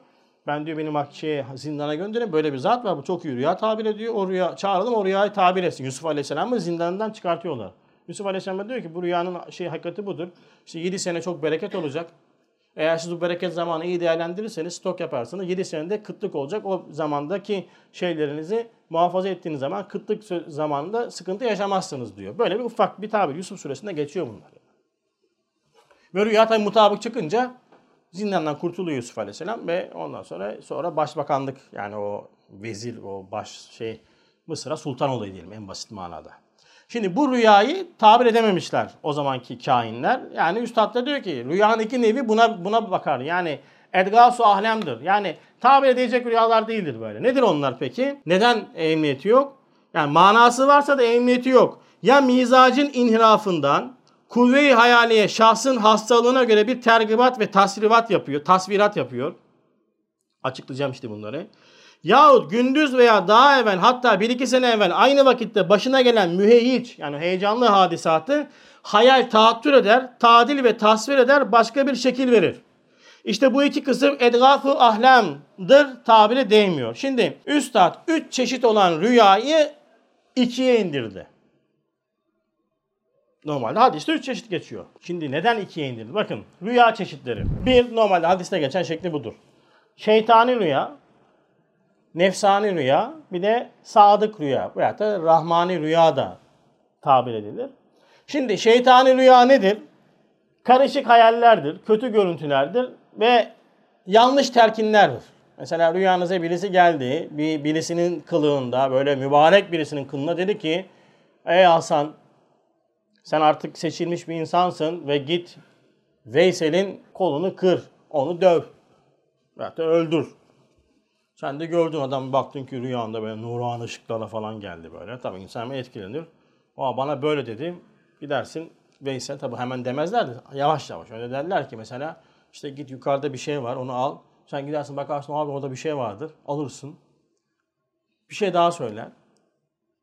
Ben diyor benim şeye, zindana gönderin böyle bir zat var bu çok iyi rüya tabir ediyor. O rüya çağıralım o rüyayı tabir etsin. Yusuf Aleyhisselam'ı zindandan çıkartıyorlar. Yusuf Aleyhisselam diyor ki bu rüyanın şey hakikati budur. İşte 7 sene çok bereket olacak. Eğer siz bu bereket zamanı iyi değerlendirirseniz stok yaparsınız. 7 senede kıtlık olacak. O zamandaki şeylerinizi muhafaza ettiğiniz zaman kıtlık zamanında sıkıntı yaşamazsınız diyor. Böyle bir ufak bir tabir Yusuf suresinde geçiyor bunlar. Ve rüya tabi mutabık çıkınca zindandan kurtuluyor Yusuf Aleyhisselam ve ondan sonra sonra başbakanlık yani o vezir o baş şey Mısır'a sultan olayı diyelim en basit manada. Şimdi bu rüyayı tabir edememişler o zamanki kainler. Yani üstad da diyor ki rüyanın iki nevi buna buna bakar. Yani edgasu ahlemdir. Yani tabir edecek rüyalar değildir böyle. Nedir onlar peki? Neden emniyeti yok? Yani manası varsa da emniyeti yok. Ya mizacın inhirafından, kuvve-i hayaliye şahsın hastalığına göre bir tergibat ve tasrivat yapıyor, tasvirat yapıyor. Açıklayacağım işte bunları. Yahut gündüz veya daha evvel hatta bir iki sene evvel aynı vakitte başına gelen müheyyiç yani heyecanlı hadisatı hayal taattür eder, tadil ve tasvir eder, başka bir şekil verir. İşte bu iki kısım edgafu ahlamdır tabiri değmiyor. Şimdi üstad üç çeşit olan rüyayı ikiye indirdi. Normalde hadiste üç çeşit geçiyor. Şimdi neden ikiye indirdi? Bakın rüya çeşitleri. Bir normalde hadiste geçen şekli budur. Şeytani rüya, nefsani rüya, bir de sadık rüya veya da rahmani rüya da tabir edilir. Şimdi şeytani rüya nedir? Karışık hayallerdir, kötü görüntülerdir ve yanlış terkinlerdir. Mesela rüyanıza birisi geldi, bir birisinin kılığında, böyle mübarek birisinin kılığında dedi ki, Ey Hasan, sen artık seçilmiş bir insansın ve git Veysel'in kolunu kır, onu döv. Da öldür. Sen de gördün adam baktın ki rüyanda böyle nurani ışıklarla falan geldi böyle. Tabii insan etkilenir. Aa bana böyle dedi. Gidersin Veysel tabii hemen demezler de yavaş yavaş. Öyle derler ki mesela işte git yukarıda bir şey var onu al. Sen gidersin bakarsın abi orada bir şey vardır. Alırsın. Bir şey daha söyler.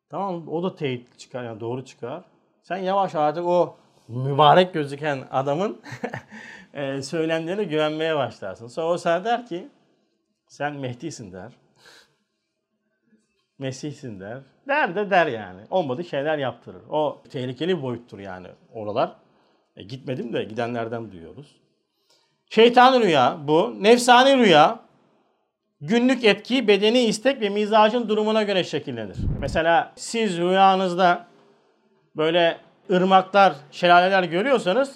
Tamam O da teyit çıkar yani doğru çıkar. Sen yavaş artık o mübarek gözüken adamın (laughs) e, söylemlerine güvenmeye başlarsın. Sonra o sana der ki sen Mehdi'sin der. Mesih'sin der. Der de der yani. Olmadı şeyler yaptırır. O tehlikeli bir boyuttur yani oralar. E, gitmedim de gidenlerden duyuyoruz. Şeytan rüya bu. Nefsani rüya günlük etki, bedeni istek ve mizacın durumuna göre şekillenir. Mesela siz rüyanızda böyle ırmaklar, şelaleler görüyorsanız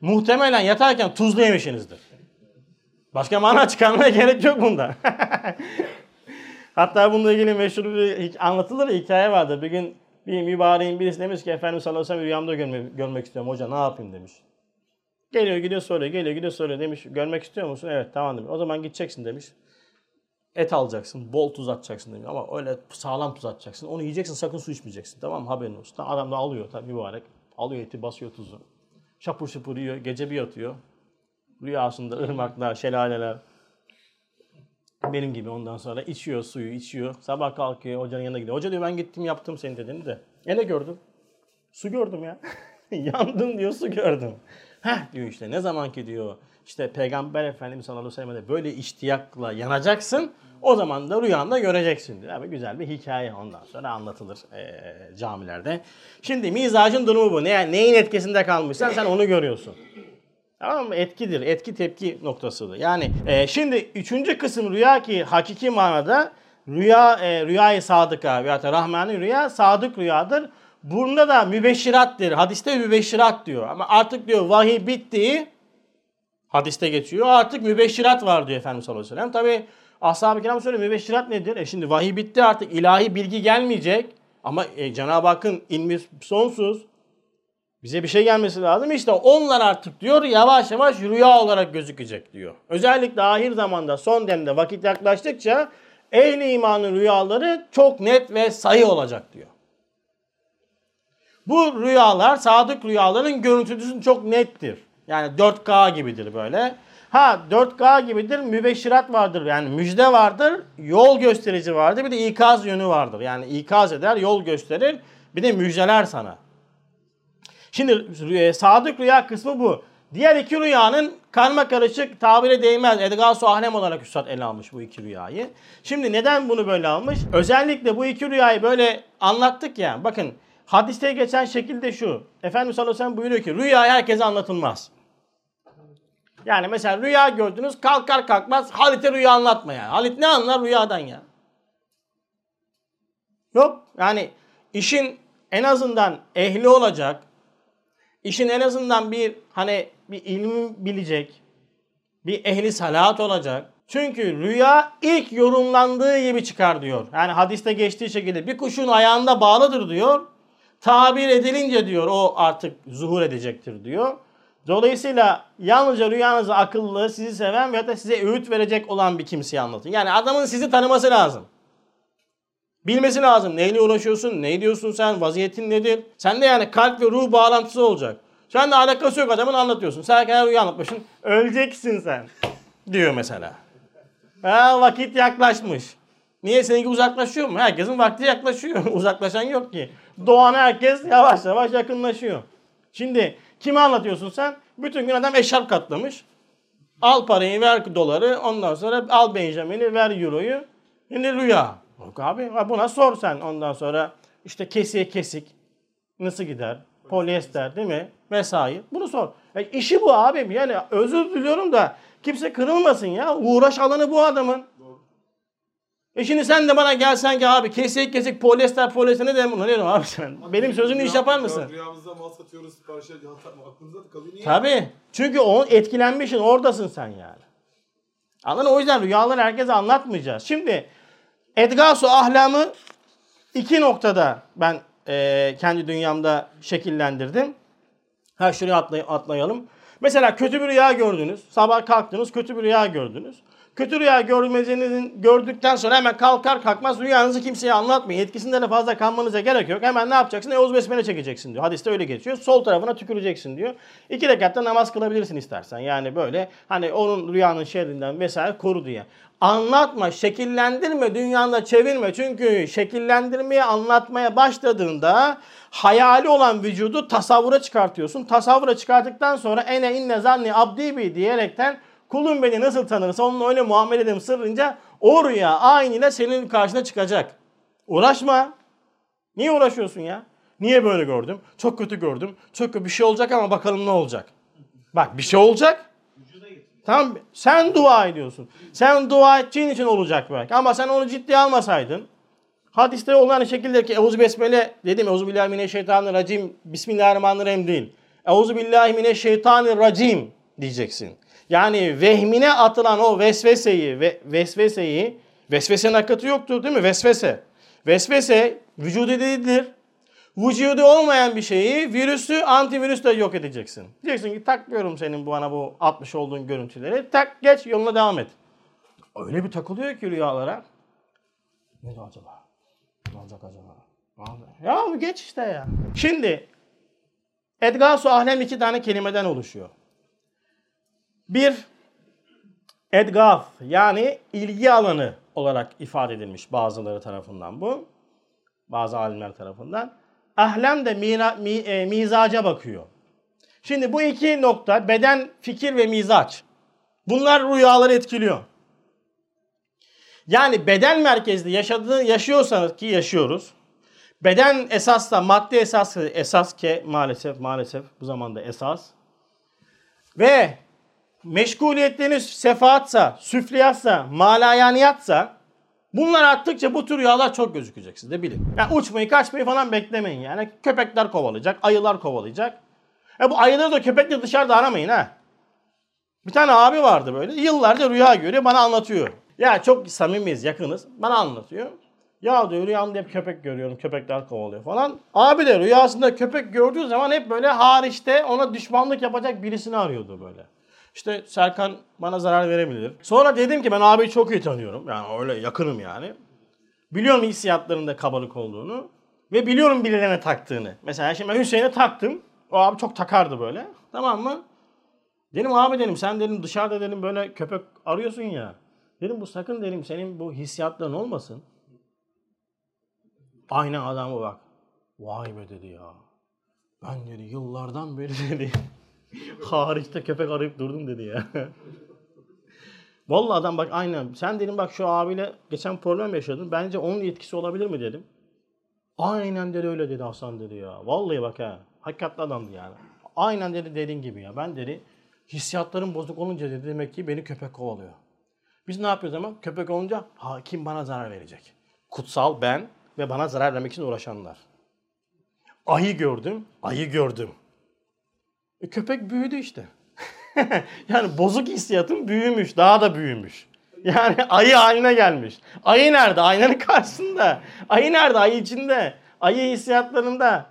muhtemelen yatarken tuzlu yemişsinizdir. Başka mana çıkarmaya gerek yok bunda. (laughs) Hatta bununla ilgili meşhur bir anlatılır hikaye vardı. Bir gün bir mübareğin birisi demiş ki Efendimiz sallallahu aleyhi ve rüyamda görmek, görmek istiyorum hoca ne yapayım demiş. Geliyor gidiyor soruyor, geliyor gidiyor soruyor demiş. Görmek istiyor musun? Evet tamam demiş. O zaman gideceksin demiş. Et alacaksın, bol tuz atacaksın demiş. Ama öyle sağlam tuz atacaksın. Onu yiyeceksin sakın su içmeyeceksin. Tamam mı? Haberin olsun. Adam da alıyor tabii mübarek. Alıyor eti basıyor tuzu. Şapur şapur yiyor. Gece bir yatıyor. Rüyasında ırmaklar, şelaleler. Benim gibi ondan sonra içiyor suyu, içiyor. Sabah kalkıyor, hocanın yanına gidiyor. Hoca diyor ben gittim yaptım senin dediğini de. E ne gördüm? Su gördüm ya. (laughs) Yandım diyor su gördüm. Heh diyor işte ne zaman ki diyor işte Peygamber Efendimiz sallallahu aleyhi ve sellem'de böyle iştiyakla yanacaksın. O zaman da rüyanda göreceksin diyor. Abi güzel bir hikaye ondan sonra anlatılır e, camilerde. Şimdi mizacın durumu bu. Ne, neyin etkisinde kalmışsan sen onu görüyorsun. Tamam mı? Etkidir. Etki tepki noktasıdır. Yani e, şimdi üçüncü kısım rüya ki hakiki manada rüya e, rüyayı sadıka veya da rahmani rüya sadık rüyadır. Bunda da mübeşşirattir. Hadiste mübeşşirat diyor. Ama artık diyor vahiy bitti. Hadiste geçiyor. Artık mübeşşirat var diyor Efendimiz sallallahu aleyhi ve sellem. Tabi ashab-ı kiram söylüyor mübeşşirat nedir? E şimdi vahiy bitti artık ilahi bilgi gelmeyecek. Ama e, Cenab-ı Hakk'ın ilmi sonsuz. Bize bir şey gelmesi lazım. İşte onlar artık diyor yavaş yavaş rüya olarak gözükecek diyor. Özellikle ahir zamanda son demde vakit yaklaştıkça ehli imanın rüyaları çok net ve sayı olacak diyor. Bu rüyalar sadık rüyaların görüntüsü çok nettir. Yani 4K gibidir böyle. Ha 4K gibidir, mübeşşirat vardır. Yani müjde vardır, yol gösterici vardır. Bir de ikaz yönü vardır. Yani ikaz eder, yol gösterir. Bir de müjdeler sana. Şimdi e, sadık rüya kısmı bu. Diğer iki rüyanın karma karışık tabire değmez. Edgasu ahlem olarak Üstad ele almış bu iki rüyayı. Şimdi neden bunu böyle almış? Özellikle bu iki rüyayı böyle anlattık ya. Bakın hadiste geçen şekilde şu. Efendimiz sallallahu aleyhi ve sellem buyuruyor ki rüya herkese anlatılmaz. Yani mesela rüya gördünüz kalkar kalkmaz Halit'e rüya anlatma yani. Halit ne anlar rüyadan ya? Yok yani işin en azından ehli olacak. İşin en azından bir hani bir ilmi bilecek. Bir ehli salat olacak. Çünkü rüya ilk yorumlandığı gibi çıkar diyor. Yani hadiste geçtiği şekilde bir kuşun ayağında bağlıdır diyor. Tabir edilince diyor o artık zuhur edecektir diyor. Dolayısıyla yalnızca rüyanızı akıllı, sizi seven ve da size öğüt verecek olan bir kimseye anlatın. Yani adamın sizi tanıması lazım. Bilmesi lazım. Neyle uğraşıyorsun? Ne diyorsun sen? Vaziyetin nedir? Sen de yani kalp ve ruh bağlantısı olacak. Sen de alakası yok adamın anlatıyorsun. Sen kadar rüya anlatmışsın. Öleceksin sen. Diyor mesela. Ha vakit yaklaşmış. Niye seninki uzaklaşıyor mu? Herkesin vakti yaklaşıyor. (laughs) Uzaklaşan yok ki. Doğan herkes yavaş yavaş yakınlaşıyor. Şimdi kime anlatıyorsun sen? Bütün gün adam eşarp katlamış. Al parayı ver doları ondan sonra al Benjamin'i ver euroyu. Şimdi rüya. Yok abi buna sor sen ondan sonra işte kesiye kesik nasıl gider? Polyester değil mi? Vesaire. Bunu sor. Ya işi bu abim. Yani özür diliyorum da kimse kırılmasın ya. Uğraş alanı bu adamın. E şimdi sen de bana gelsen ki abi kesik kesik polyester polyester ne demek bunu ne diyorum abi sen? Benim sözümü iş yapar mısın? Rüyamızda mal satıyoruz siparişe aklımıza da kalıyor. Niye? Tabii. Çünkü o etkilenmişsin oradasın sen yani. Anladın? O yüzden rüyaları herkese anlatmayacağız. Şimdi Edgasu ahlamı iki noktada ben e, kendi dünyamda şekillendirdim. Ha şuraya atlay- atlayalım. Mesela kötü bir rüya gördünüz. Sabah kalktınız kötü bir rüya gördünüz. Kötü rüya görmenizi gördükten sonra hemen kalkar kalkmaz rüyanızı kimseye anlatmayın. Etkisinde de fazla kalmanıza gerek yok. Hemen ne yapacaksın? Eûzü besmele çekeceksin diyor. Hadiste öyle geçiyor. Sol tarafına tüküreceksin diyor. İki rekatta namaz kılabilirsin istersen. Yani böyle hani onun rüyanın şerrinden vesaire koru diye. Anlatma, şekillendirme, dünyanda çevirme. Çünkü şekillendirmeye, anlatmaya başladığında hayali olan vücudu tasavvura çıkartıyorsun. Tasavvura çıkarttıktan sonra ene inne zanni abdi bi diyerekten kulum beni nasıl tanırsa onunla öyle muamele ederim sırrınca o rüya aynıyla senin karşına çıkacak. Uğraşma. Niye uğraşıyorsun ya? Niye böyle gördüm? Çok kötü gördüm. Çok kötü bir şey olacak ama bakalım ne olacak. Bak bir şey olacak. Tamam sen dua ediyorsun. Sen dua ettiğin için olacak belki. Ama sen onu ciddiye almasaydın. Hadiste olan şekilde ki Euzu Besmele dedim Euzu billahi mineşşeytanirracim Bismillahirrahmanirrahim değil. Euzu billahi mineşşeytanirracim diyeceksin. Yani vehmine atılan o vesveseyi ve vesveseyi vesvesenin hakikati yoktur değil mi? Vesvese. Vesvese vücudu değildir. Vücudu olmayan bir şeyi virüsü antivirüsle yok edeceksin. Diyeceksin ki takmıyorum senin bu bana bu atmış olduğun görüntüleri. Tak geç yoluna devam et. Öyle bir takılıyor ki rüyalara. Ne acaba? Ne olacak acaba? Ya geç işte ya. Şimdi Edgasu Ahlem iki tane kelimeden oluşuyor. Bir, edgaf yani ilgi alanı olarak ifade edilmiş bazıları tarafından bu. Bazı alimler tarafından. Ahlem de mira, mi, e, mizaca bakıyor. Şimdi bu iki nokta beden, fikir ve mizaç. Bunlar rüyaları etkiliyor. Yani beden merkezli yaşadığı yaşıyorsanız ki yaşıyoruz. Beden esasla madde esas esas ki maalesef maalesef bu zamanda esas. Ve meşguliyetleriniz sefaatsa, süfliyatsa, malayaniyatsa bunlar arttıkça bu tür rüyalar çok gözükecek sizde bilin. Yani uçmayı, kaçmayı falan beklemeyin yani. Köpekler kovalayacak, ayılar kovalayacak. E bu ayıları da köpekleri dışarıda aramayın ha. Bir tane abi vardı böyle. Yıllarca rüya görüyor bana anlatıyor. Ya çok samimiyiz, yakınız. Bana anlatıyor. Ya diyor rüyamda hep köpek görüyorum. Köpekler kovalıyor falan. Abi de rüyasında köpek gördüğü zaman hep böyle hariçte ona düşmanlık yapacak birisini arıyordu böyle. İşte Serkan bana zarar verebilir. Sonra dedim ki ben abiyi çok iyi tanıyorum. Yani öyle yakınım yani. Biliyorum hissiyatlarında kabalık olduğunu. Ve biliyorum birilerine taktığını. Mesela şimdi ben Hüseyin'e taktım. O abi çok takardı böyle. Tamam mı? Dedim abi dedim sen dedim dışarıda dedim böyle köpek arıyorsun ya. Dedim bu sakın dedim senin bu hissiyatların olmasın. Aynen adamı bak. Vay be dedi ya. Ben dedi yıllardan beri dedi. (laughs) Hariçte köpek arayıp durdum dedi ya. (laughs) Vallahi adam bak aynen. Sen dedim bak şu abiyle geçen problem yaşadın. Bence onun etkisi olabilir mi dedim. Aynen dedi öyle dedi Hasan dedi ya. Vallahi bak ha. Hakikatli adamdı yani. Aynen dedi dediğin gibi ya. Ben dedi hissiyatlarım bozuk olunca dedi demek ki beni köpek kovalıyor. Biz ne yapıyoruz ama? Köpek olunca hakim bana zarar verecek. Kutsal ben ve bana zarar vermek için uğraşanlar. Ayı gördüm, ayı gördüm. E, köpek büyüdü işte. (laughs) yani bozuk hissiyatım büyümüş, daha da büyümüş. Yani (laughs) ayı haline gelmiş. Ayı nerede? Aynanın (laughs) karşısında. Ayı nerede? Ayı içinde. Ayı hissiyatlarında.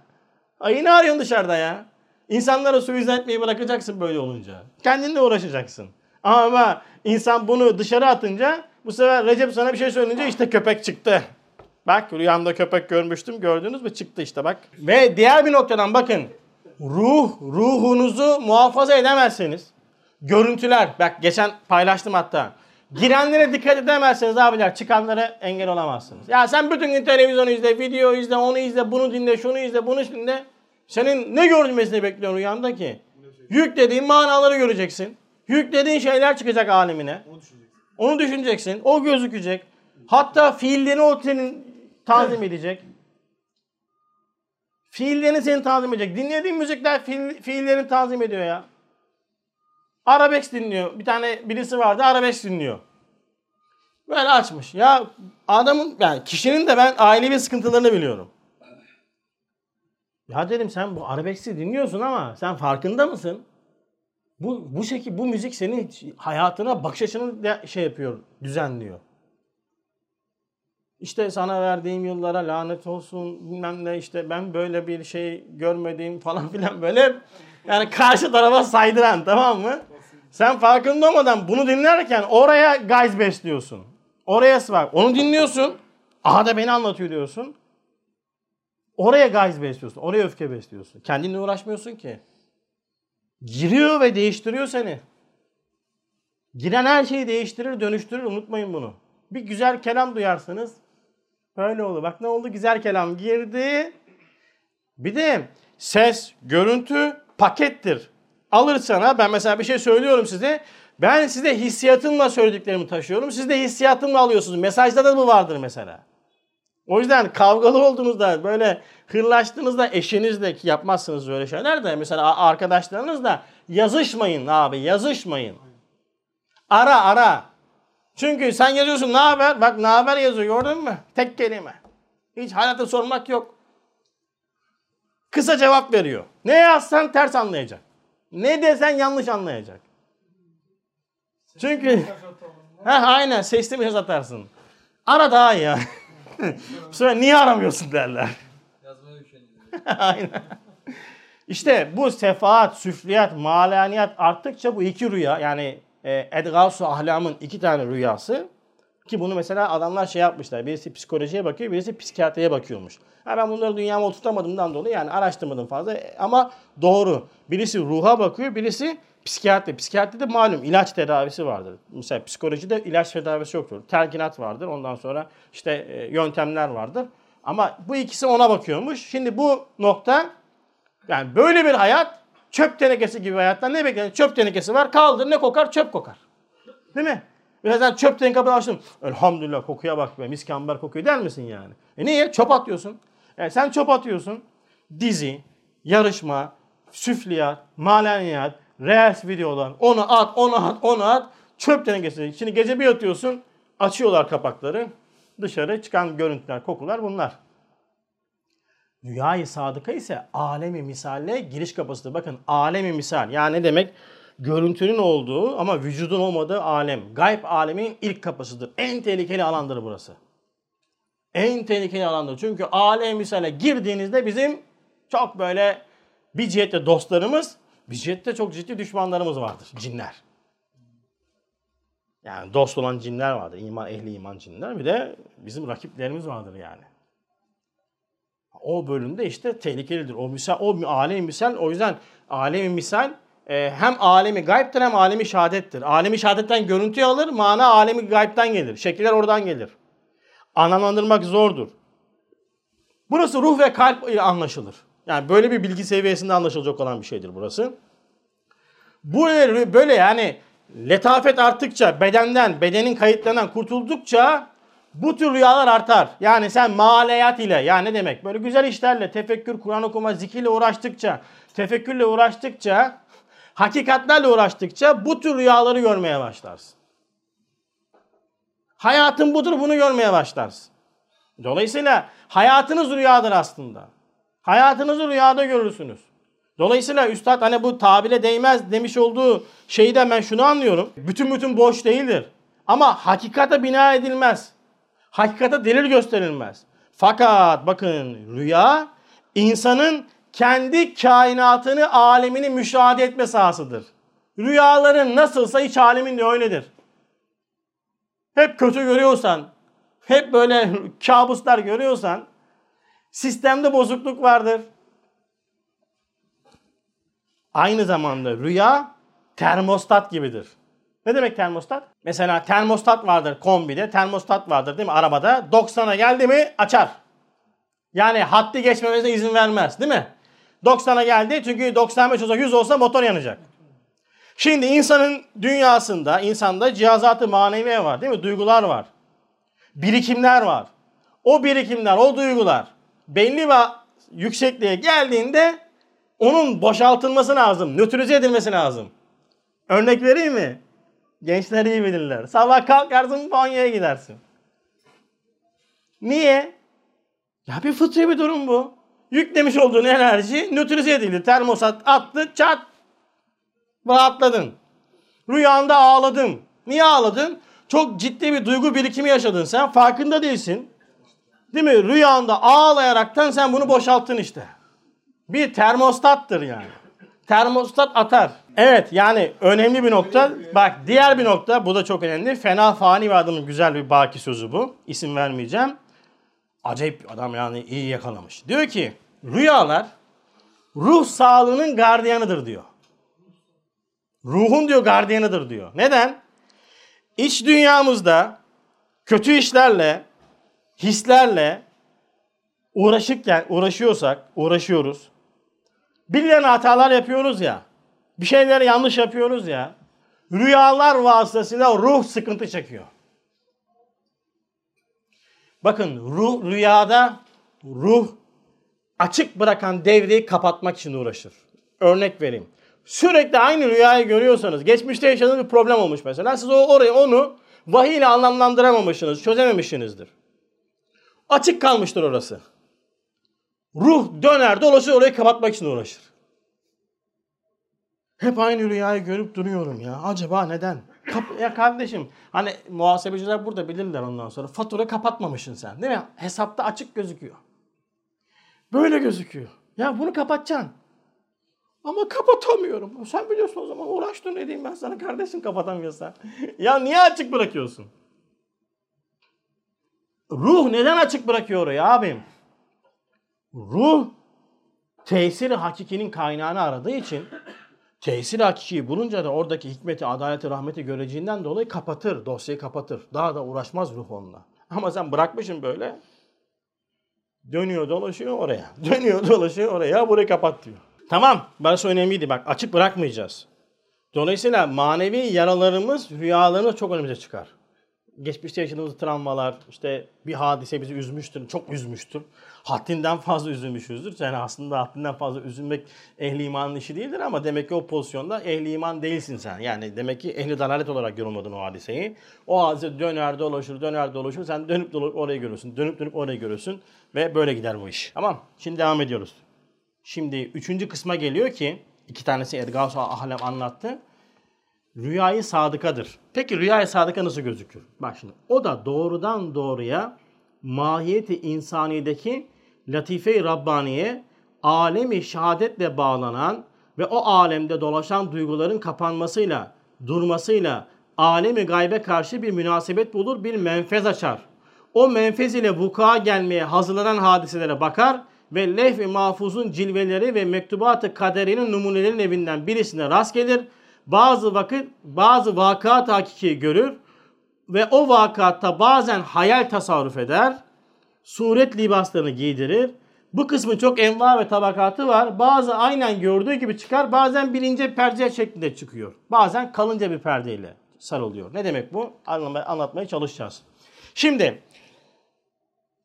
Ayı ne arıyorsun dışarıda ya? İnsanlara suizan etmeyi bırakacaksın böyle olunca. Kendinle uğraşacaksın. Ama insan bunu dışarı atınca bu sefer Recep sana bir şey söyleyince işte köpek çıktı. Bak rüyamda köpek görmüştüm gördünüz mü çıktı işte bak. Ve diğer bir noktadan bakın. Ruh, ruhunuzu muhafaza edemezseniz. Görüntüler, bak geçen paylaştım hatta. Girenlere dikkat edemezseniz abiler çıkanlara engel olamazsınız. Ya sen bütün gün televizyon izle, video izle, onu izle, bunu dinle, şunu izle, bunu dinle. Senin ne görülmesini bekliyorsun rüyanda ki? Yüklediğin manaları göreceksin. Yüklediğin şeyler çıkacak alemine. Onu düşüneceksin. Onu düşüneceksin. O gözükecek. Hatta fiillerini o senin tanzim edecek. Fiillerini senin tanzim edecek. Dinlediğin müzikler fiil, fiillerini tanzim ediyor ya. Arabesk dinliyor. Bir tane birisi vardı arabesk dinliyor. Böyle açmış. Ya adamın yani kişinin de ben ailevi sıkıntılarını biliyorum. Ya dedim sen bu arabeksi dinliyorsun ama sen farkında mısın? Bu bu şekil bu müzik senin hayatına bakış açını de şey yapıyor, düzenliyor. İşte sana verdiğim yıllara lanet olsun bilmem ne işte ben böyle bir şey görmediğim (laughs) falan filan böyle yani karşı tarafa saydıran tamam mı? Sen farkında olmadan bunu dinlerken oraya gayz besliyorsun. Oraya bak onu dinliyorsun. Aha da beni anlatıyor diyorsun. Oraya gayz besliyorsun. Oraya öfke besliyorsun. Kendinle uğraşmıyorsun ki. Giriyor ve değiştiriyor seni. Giren her şeyi değiştirir, dönüştürür. Unutmayın bunu. Bir güzel kelam duyarsınız. Böyle olur. Bak ne oldu? Güzel kelam girdi. Bir de ses, görüntü pakettir. Alır sana. Ben mesela bir şey söylüyorum size. Ben size hissiyatımla söylediklerimi taşıyorum. Siz de hissiyatımla alıyorsunuz. Mesajda da bu vardır mesela. O yüzden kavgalı olduğunuzda böyle hırlaştığınızda eşinizle ki yapmazsınız böyle şeyler de mesela arkadaşlarınızla yazışmayın abi yazışmayın. Ara ara. Çünkü sen yazıyorsun ne haber? Bak ne haber yazıyor gördün mü? Tek kelime. Hiç hayata sormak yok. Kısa cevap veriyor. Ne yazsan ters anlayacak. Ne desen yanlış anlayacak. Çünkü (laughs) ha aynen sesli mesaj atarsın. Ara daha iyi ya. (laughs) Bu sefer niye aramıyorsun derler. (laughs) Aynen. İşte bu sefaat, süfliyat, malaniyat arttıkça bu iki rüya yani e, Edgasu Ahlam'ın iki tane rüyası ki bunu mesela adamlar şey yapmışlar. Birisi psikolojiye bakıyor, birisi psikiyatriye bakıyormuş. Ha ben bunları dünyama oturtamadığımdan dolayı yani araştırmadım fazla E, ama doğru. Birisi ruha bakıyor, birisi psikiyatri. Psikiyatride malum ilaç tedavisi vardır. Mesela psikolojide ilaç tedavisi yoktur. Telkinat vardır. Ondan sonra işte e, yöntemler vardır. Ama bu ikisi ona bakıyormuş. Şimdi bu nokta yani böyle bir hayat çöp tenekesi gibi hayattan ne beklenir? Çöp tenekesi var kaldır ne kokar? Çöp kokar. Değil mi? Sen çöp tenekesi açtın. Elhamdülillah kokuya bak be mis kamber kokuyor der misin yani? E niye? Çöp atıyorsun. Yani sen çöp atıyorsun. Dizi, yarışma, süfliyat, malaniyat, reels videolar. Onu at, onu at, onu at. Çöp tenekesi. Şimdi gece bir yatıyorsun. Açıyorlar kapakları. Dışarı çıkan görüntüler, kokular bunlar. Rüyayı sadıka ise alemi misalle giriş kapısıdır. Bakın alemi misal yani ne demek? Görüntünün olduğu ama vücudun olmadığı alem. Gayb alemin ilk kapısıdır. En tehlikeli alandır burası. En tehlikeli alandır. Çünkü alem misale girdiğinizde bizim çok böyle bir cihette dostlarımız, bir cihette çok ciddi düşmanlarımız vardır. Cinler. Yani dost olan cinler vardır. iman ehli iman cinler. Bir de bizim rakiplerimiz vardır yani. O bölümde işte tehlikelidir. O misal, o alem misal o yüzden alem misal e, hem alemi gayiptir hem alemi şehadettir. Alemi şehadetten görüntü alır, mana alemi gayipten gelir. Şekiller oradan gelir. Anlamlandırmak zordur. Burası ruh ve kalp ile anlaşılır. Yani böyle bir bilgi seviyesinde anlaşılacak olan bir şeydir burası. Bu böyle yani letafet arttıkça, bedenden, bedenin kayıtlarından kurtuldukça bu tür rüyalar artar. Yani sen maleyat ile yani ne demek? Böyle güzel işlerle, tefekkür, Kur'an okuma, zikirle uğraştıkça, tefekkürle uğraştıkça, hakikatlerle uğraştıkça bu tür rüyaları görmeye başlarsın. Hayatın budur bunu görmeye başlarsın. Dolayısıyla hayatınız rüyadır aslında. Hayatınızı rüyada görürsünüz. Dolayısıyla üstad hani bu tabile değmez demiş olduğu şeyden ben şunu anlıyorum. Bütün bütün boş değildir. Ama hakikate bina edilmez. Hakikate delil gösterilmez. Fakat bakın rüya insanın kendi kainatını, alemini müşahede etme sahasıdır. Rüyaların nasılsa iç alemin de öyledir. Hep kötü görüyorsan, hep böyle (laughs) kabuslar görüyorsan sistemde bozukluk vardır. Aynı zamanda rüya termostat gibidir. Ne demek termostat? Mesela termostat vardır kombide, termostat vardır değil mi arabada. 90'a geldi mi açar. Yani haddi geçmemesine izin vermez değil mi? 90'a geldi çünkü 95 olsa 100 olsa motor yanacak. Şimdi insanın dünyasında, insanda cihazatı manevi var değil mi? Duygular var. Birikimler var. O birikimler, o duygular belli bir yüksekliğe geldiğinde onun boşaltılması lazım, nötrize edilmesi lazım. Örnek vereyim mi? Gençler iyi bilirler. Sabah kalkarsın banyoya gidersin. Niye? Ya bir fıtri bir durum bu. Yüklemiş olduğun enerji nötrize edildi. Termostat attı çat. Rahatladın. Rüyanda ağladın. Niye ağladın? Çok ciddi bir duygu birikimi yaşadın sen. Farkında değilsin. Değil mi? Rüyanda ağlayaraktan sen bunu boşalttın işte. Bir termostattır yani. Termostat atar. Evet yani önemli bir nokta. Bak diğer bir nokta bu da çok önemli. Fena fani bir adamın güzel bir baki sözü bu. İsim vermeyeceğim. Acayip adam yani iyi yakalamış. Diyor ki rüyalar ruh sağlığının gardiyanıdır diyor. Ruhun diyor gardiyanıdır diyor. Neden? İç dünyamızda kötü işlerle, hislerle uğraşırken, uğraşıyorsak, uğraşıyoruz. Birilerine hatalar yapıyoruz ya. Bir şeyleri yanlış yapıyoruz ya. Rüyalar vasıtasıyla ruh sıkıntı çekiyor. Bakın ruh rüyada ruh açık bırakan devreyi kapatmak için uğraşır. Örnek vereyim. Sürekli aynı rüyayı görüyorsanız, geçmişte yaşadığınız bir problem olmuş mesela. Siz o orayı onu vahiy ile anlamlandıramamışsınız, çözememişsinizdir. Açık kalmıştır orası. Ruh döner dolaşır orayı kapatmak için uğraşır. Hep aynı rüyayı görüp duruyorum ya. Acaba neden? Kap ya kardeşim hani muhasebeciler burada bilirler ondan sonra. Fatura kapatmamışsın sen değil mi? Hesapta açık gözüküyor. Böyle gözüküyor. Ya bunu kapatacaksın. Ama kapatamıyorum. Sen biliyorsun o zaman uğraştın ne diyeyim ben sana kardeşim kapatamıyorsan. (laughs) ya niye açık bırakıyorsun? Ruh neden açık bırakıyor orayı abim? Ruh tesiri hakikinin kaynağını aradığı için tesiri hakikiyi bulunca da oradaki hikmeti, adaleti, rahmeti göreceğinden dolayı kapatır, dosyayı kapatır. Daha da uğraşmaz ruh onunla. Ama sen bırakmışsın böyle. Dönüyor dolaşıyor oraya. (laughs) Dönüyor dolaşıyor oraya. Burayı kapat diyor. Tamam. Burası önemliydi. Bak açık bırakmayacağız. Dolayısıyla manevi yaralarımız, rüyalarımız çok önümüze çıkar. Geçmişte yaşadığımız travmalar, işte bir hadise bizi üzmüştür, çok üzmüştür. Haddinden fazla üzülmüşüzdür. Yani aslında haddinden fazla üzülmek ehli imanın işi değildir ama demek ki o pozisyonda ehli iman değilsin sen. Yani demek ki ehli dalalet olarak yorumladın o hadiseyi. O hadise döner dolaşır, döner dolaşır. Sen dönüp dolaşıp orayı görürsün, dönüp dönüp orayı görürsün ve böyle gider bu iş. Tamam. Şimdi devam ediyoruz. Şimdi üçüncü kısma geliyor ki iki tanesi Edgar Ahlem anlattı. Rüyayı sadıkadır. Peki rüyayı sadıka nasıl gözükür? Bak şimdi o da doğrudan doğruya mahiyeti insanideki latife-i Rabbaniye alemi şehadetle bağlanan ve o alemde dolaşan duyguların kapanmasıyla, durmasıyla alemi gaybe karşı bir münasebet bulur, bir menfez açar. O menfez ile vuku'a gelmeye hazırlanan hadiselere bakar ve lehv-i mahfuzun cilveleri ve mektubat-ı kaderinin numunelerinin evinden birisine rast gelir. Bazı vakit bazı vakat hakiki görür ve o vakatta bazen hayal tasarruf eder. Suret libaslarını giydirir. Bu kısmın çok enva ve tabakatı var. Bazı aynen gördüğü gibi çıkar. Bazen bir ince perde şeklinde çıkıyor. Bazen kalınca bir perdeyle sarılıyor. Ne demek bu? Anlamaya, anlatmaya çalışacağız. Şimdi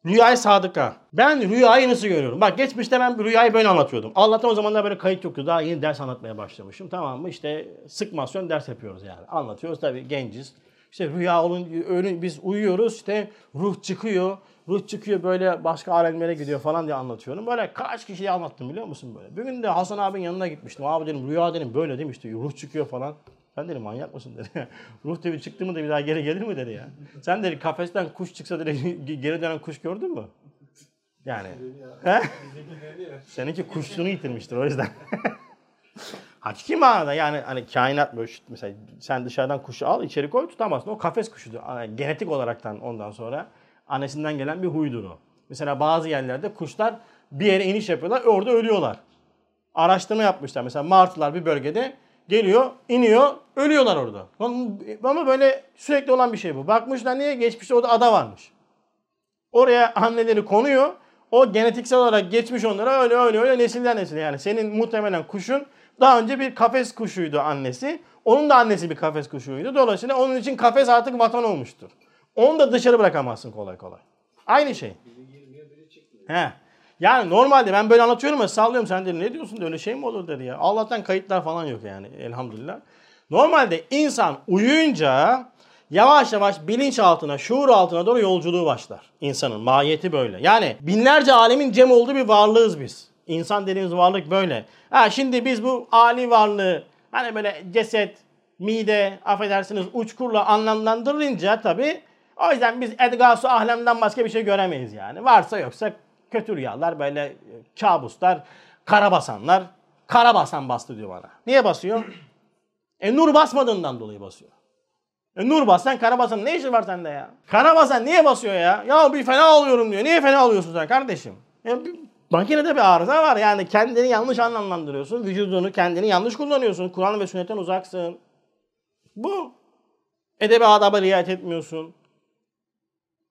Rüyayı sadıka. Ben rüyayı nasıl görüyorum? Bak geçmişte ben rüyayı böyle anlatıyordum. Allah'tan o zamanlar böyle kayıt yoktu. Daha yeni ders anlatmaya başlamışım. Tamam mı? İşte sıkmasyon ders yapıyoruz yani. Anlatıyoruz tabii genciz. İşte rüya olun, ölün, biz uyuyoruz işte ruh çıkıyor. Ruh çıkıyor böyle başka alemlere gidiyor falan diye anlatıyorum. Böyle kaç kişiye anlattım biliyor musun böyle. Bugün de Hasan abinin yanına gitmiştim. Abi dedim rüya dedim böyle demişti. Ruh çıkıyor falan. Ben dedim manyak mısın dedi. (laughs) Ruh dedi çıktı mı da bir daha geri gelir mi dedi ya. Sen dedi kafesten kuş çıksa dedi (laughs) geri dönen kuş gördün mü? Yani. He? Seninki kuşluğunu yitirmiştir o yüzden. (laughs) Hakiki manada yani hani kainat böyle mesela sen dışarıdan kuşu al içeri koy tutamazsın. O kafes kuşudur. Yani Genetik olaraktan ondan sonra annesinden gelen bir huydur o. Mesela bazı yerlerde kuşlar bir yere iniş yapıyorlar orada ölüyorlar. Araştırma yapmışlar. Mesela martılar bir bölgede geliyor, iniyor, ölüyorlar orada. Ama böyle sürekli olan bir şey bu. Bakmışlar niye? Geçmişte orada ada varmış. Oraya anneleri konuyor. O genetiksel olarak geçmiş onlara öyle öyle öyle nesilden nesile yani. Senin muhtemelen kuşun daha önce bir kafes kuşuydu annesi. Onun da annesi bir kafes kuşuydu. Dolayısıyla onun için kafes artık vatan olmuştur. Onu da dışarı bırakamazsın kolay kolay. Aynı şey. He. Yani normalde ben böyle anlatıyorum ya sallıyorum sen de ne diyorsun da öyle şey mi olur dedi ya. Allah'tan kayıtlar falan yok yani elhamdülillah. Normalde insan uyuyunca yavaş yavaş bilinçaltına, şuur altına doğru yolculuğu başlar. İnsanın mahiyeti böyle. Yani binlerce alemin cem olduğu bir varlığız biz. İnsan dediğimiz varlık böyle. Ha şimdi biz bu ali varlığı hani böyle ceset, mide, affedersiniz uçkurla anlamlandırınca tabii o yüzden biz edgasu ahlemden başka bir şey göremeyiz yani. Varsa yoksa kötü rüyalar böyle e, kabuslar, karabasanlar. Karabasan bastı diyor bana. Niye basıyor? E nur basmadığından dolayı basıyor. E nur bassan karabasan ne işi var sende ya? Karabasan niye basıyor ya? Ya bir fena oluyorum diyor. Niye fena oluyorsun sen kardeşim? Ya bir, makinede bir arıza var yani kendini yanlış anlamlandırıyorsun. Vücudunu kendini yanlış kullanıyorsun. Kur'an ve sünnetten uzaksın. Bu. Edebi adaba riayet etmiyorsun.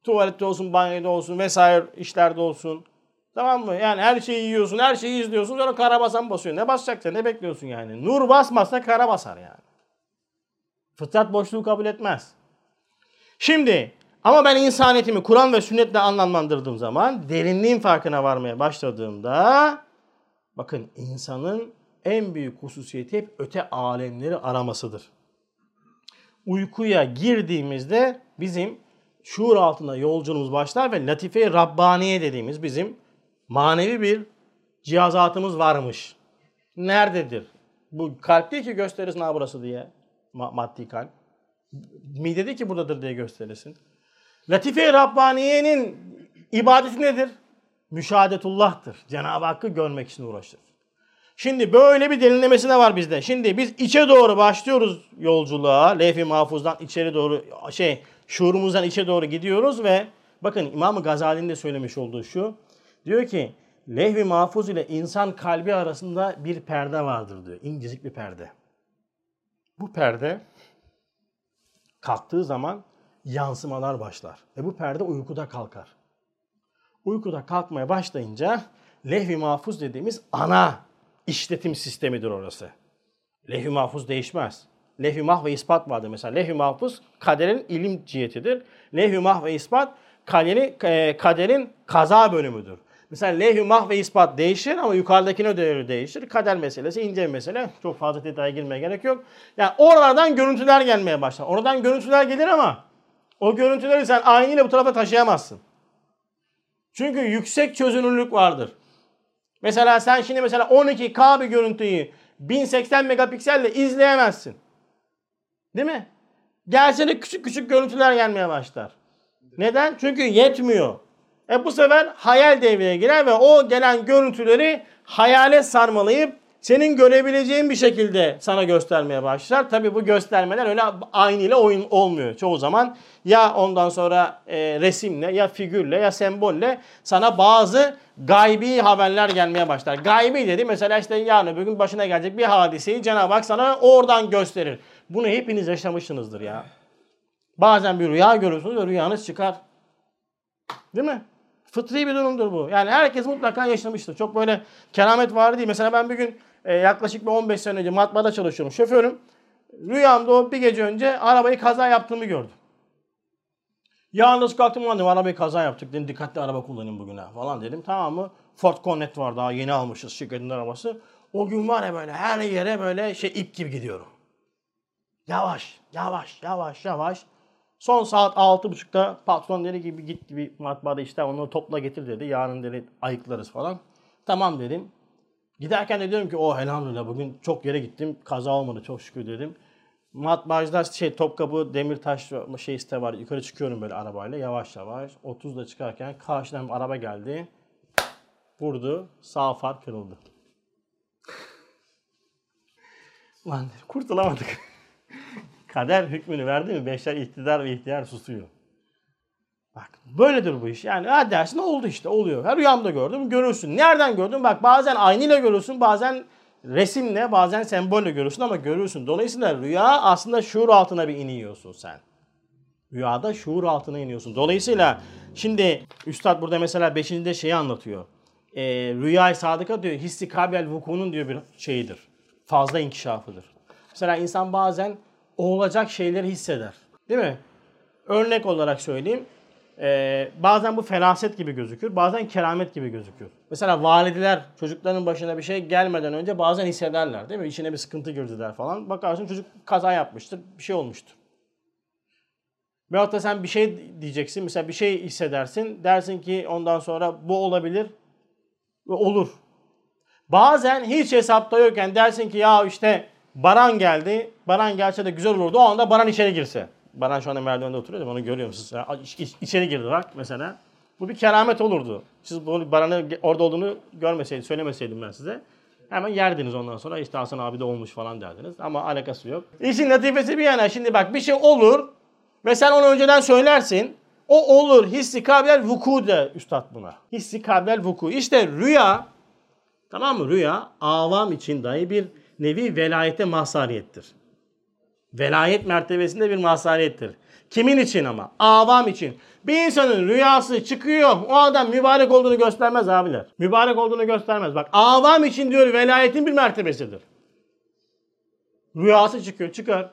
Tuvalette olsun, banyoda olsun vesaire işlerde olsun. Tamam mı? Yani her şeyi yiyorsun, her şeyi izliyorsun. Sonra karabasan basıyor. Ne basacaksın? Ne bekliyorsun yani? Nur basmazsa kara basar yani. Fıtrat boşluğu kabul etmez. Şimdi ama ben insaniyetimi Kur'an ve sünnetle anlamlandırdığım zaman derinliğin farkına varmaya başladığımda bakın insanın en büyük hususiyeti hep öte alemleri aramasıdır. Uykuya girdiğimizde bizim şuur altında yolculuğumuz başlar ve latife-i Rabbaniye dediğimiz bizim manevi bir cihazatımız varmış. Nerededir? Bu kalp değil ki gösterirsin ha burası diye. Ma- maddi kalp. Mide değil ki buradadır diye gösterirsin. Latife-i Rabbaniye'nin ibadeti nedir? Müşahedetullah'tır. Cenab-ı Hakk'ı görmek için uğraşır. Şimdi böyle bir derinlemesi de var bizde. Şimdi biz içe doğru başlıyoruz yolculuğa. Levh-i mahfuzdan içeri doğru şey şuurumuzdan içe doğru gidiyoruz ve bakın İmam Gazali'nin de söylemiş olduğu şu. Diyor ki levh-i mahfuz ile insan kalbi arasında bir perde vardır diyor. İncecik bir perde. Bu perde kalktığı zaman yansımalar başlar. Ve bu perde uykuda kalkar. Uykuda kalkmaya başlayınca levh-i mahfuz dediğimiz ana işletim sistemidir orası. Levh-i mahfuz değişmez. Levh-i mah ve ispat vardır. Mesela levh-i mahfuz kaderin ilim cihetidir. Levh-i mah ve ispat kaderin, e, kaderin kaza bölümüdür. Mesela levh-i mah ve ispat değişir ama yukarıdakine göre değişir. Kader meselesi ince bir mesele. Çok fazla detaya girmeye gerek yok. Yani oralardan görüntüler gelmeye başlar. Oradan görüntüler gelir ama o görüntüleri sen aynıyla bu tarafa taşıyamazsın. Çünkü yüksek çözünürlük vardır. Mesela sen şimdi mesela 12K bir görüntüyü 1080 megapikselle izleyemezsin. Değil mi? Gelsene küçük küçük görüntüler gelmeye başlar. Neden? Çünkü yetmiyor. E bu sefer hayal devreye girer ve o gelen görüntüleri hayale sarmalayıp senin görebileceğin bir şekilde sana göstermeye başlar. Tabii bu göstermeler öyle aynı ile oyun olmuyor çoğu zaman. Ya ondan sonra e, resimle ya figürle ya sembolle sana bazı gaybi haberler gelmeye başlar. Gaybi dedi mesela işte yarın öbür gün başına gelecek bir hadiseyi Cenab-ı Hak sana oradan gösterir. Bunu hepiniz yaşamışsınızdır ya. Bazen bir rüya görürsünüz ve rüyanız çıkar. Değil mi? Fıtri bir durumdur bu. Yani herkes mutlaka yaşamıştır. Çok böyle keramet var değil. Mesela ben bir gün e, yaklaşık bir 15 sene önce matbaada çalışıyorum. Şoförüm. Rüyamda o bir gece önce arabayı kaza yaptığımı gördüm. Yalnız kalktım lan dedim arabayı kaza yaptık dedim dikkatli araba kullanayım bugün ha falan dedim tamam mı? Ford Connect var daha yeni almışız şirketin arabası. O gün var ya böyle her yere böyle şey ip gibi gidiyorum. Yavaş yavaş yavaş yavaş. Son saat 6.30'da patron dedi ki git bir matbaada işte onu topla getir dedi. Yarın dedi ayıklarız falan. Tamam dedim. Giderken de diyorum ki o oh, elhamdülillah bugün çok yere gittim. Kaza olmadı çok şükür dedim. Matbaacılar şey Topkapı Demirtaş şey site var. Yukarı çıkıyorum böyle arabayla yavaş yavaş. 30'da çıkarken karşıdan bir araba geldi. Vurdu. Sağ far kırıldı. Lan kurtulamadık. Kader hükmünü verdi mi beşer iktidar ve ihtiyar susuyor. Bak böyledir bu iş. Yani ha dersin oldu işte oluyor. Her rüyamda gördüm görürsün. Nereden gördün? Bak bazen aynıyla görürsün bazen resimle bazen sembolle görürsün ama görürsün. Dolayısıyla rüya aslında şuur altına bir iniyorsun sen. Rüyada şuur altına iniyorsun. Dolayısıyla şimdi Üstad burada mesela 5. de şeyi anlatıyor. E, rüyayı sadıka diyor hissi kabel vukunun diyor bir şeyidir. Fazla inkişafıdır. Mesela insan bazen olacak şeyleri hisseder. Değil mi? Örnek olarak söyleyeyim. Ee, bazen bu felaset gibi gözükür, bazen keramet gibi gözükür. Mesela valideler çocukların başına bir şey gelmeden önce bazen hissederler değil mi? İçine bir sıkıntı girdiler falan. Bakarsın çocuk kaza yapmıştır, bir şey olmuştur. Veyahut da sen bir şey diyeceksin, mesela bir şey hissedersin. Dersin ki ondan sonra bu olabilir ve olur. Bazen hiç hesapta yokken dersin ki ya işte Baran geldi. Baran gelse de güzel olurdu. O anda Baran içeri girse. Baran şu anda merdivende oturuyor onu görüyor musunuz? Yani içeri girdi bak mesela. Bu bir keramet olurdu. Siz bu Baran'ın orada olduğunu görmeseydim, söylemeseydim ben size. Hemen yerdiniz ondan sonra işte Hasan abi de olmuş falan derdiniz. Ama alakası yok. İşin latifesi bir yana şimdi bak bir şey olur ve sen onu önceden söylersin. O olur. Hissi kabil vuku de üstad buna. Hissi kabil vuku. İşte rüya tamam mı? Rüya avam için dahi bir nevi velayete mazhariyettir. Velayet mertebesinde bir mazhariyettir. Kimin için ama? Avam için. Bir insanın rüyası çıkıyor. O adam mübarek olduğunu göstermez abiler. Mübarek olduğunu göstermez. Bak avam için diyor velayetin bir mertebesidir. Rüyası çıkıyor. Çıkar.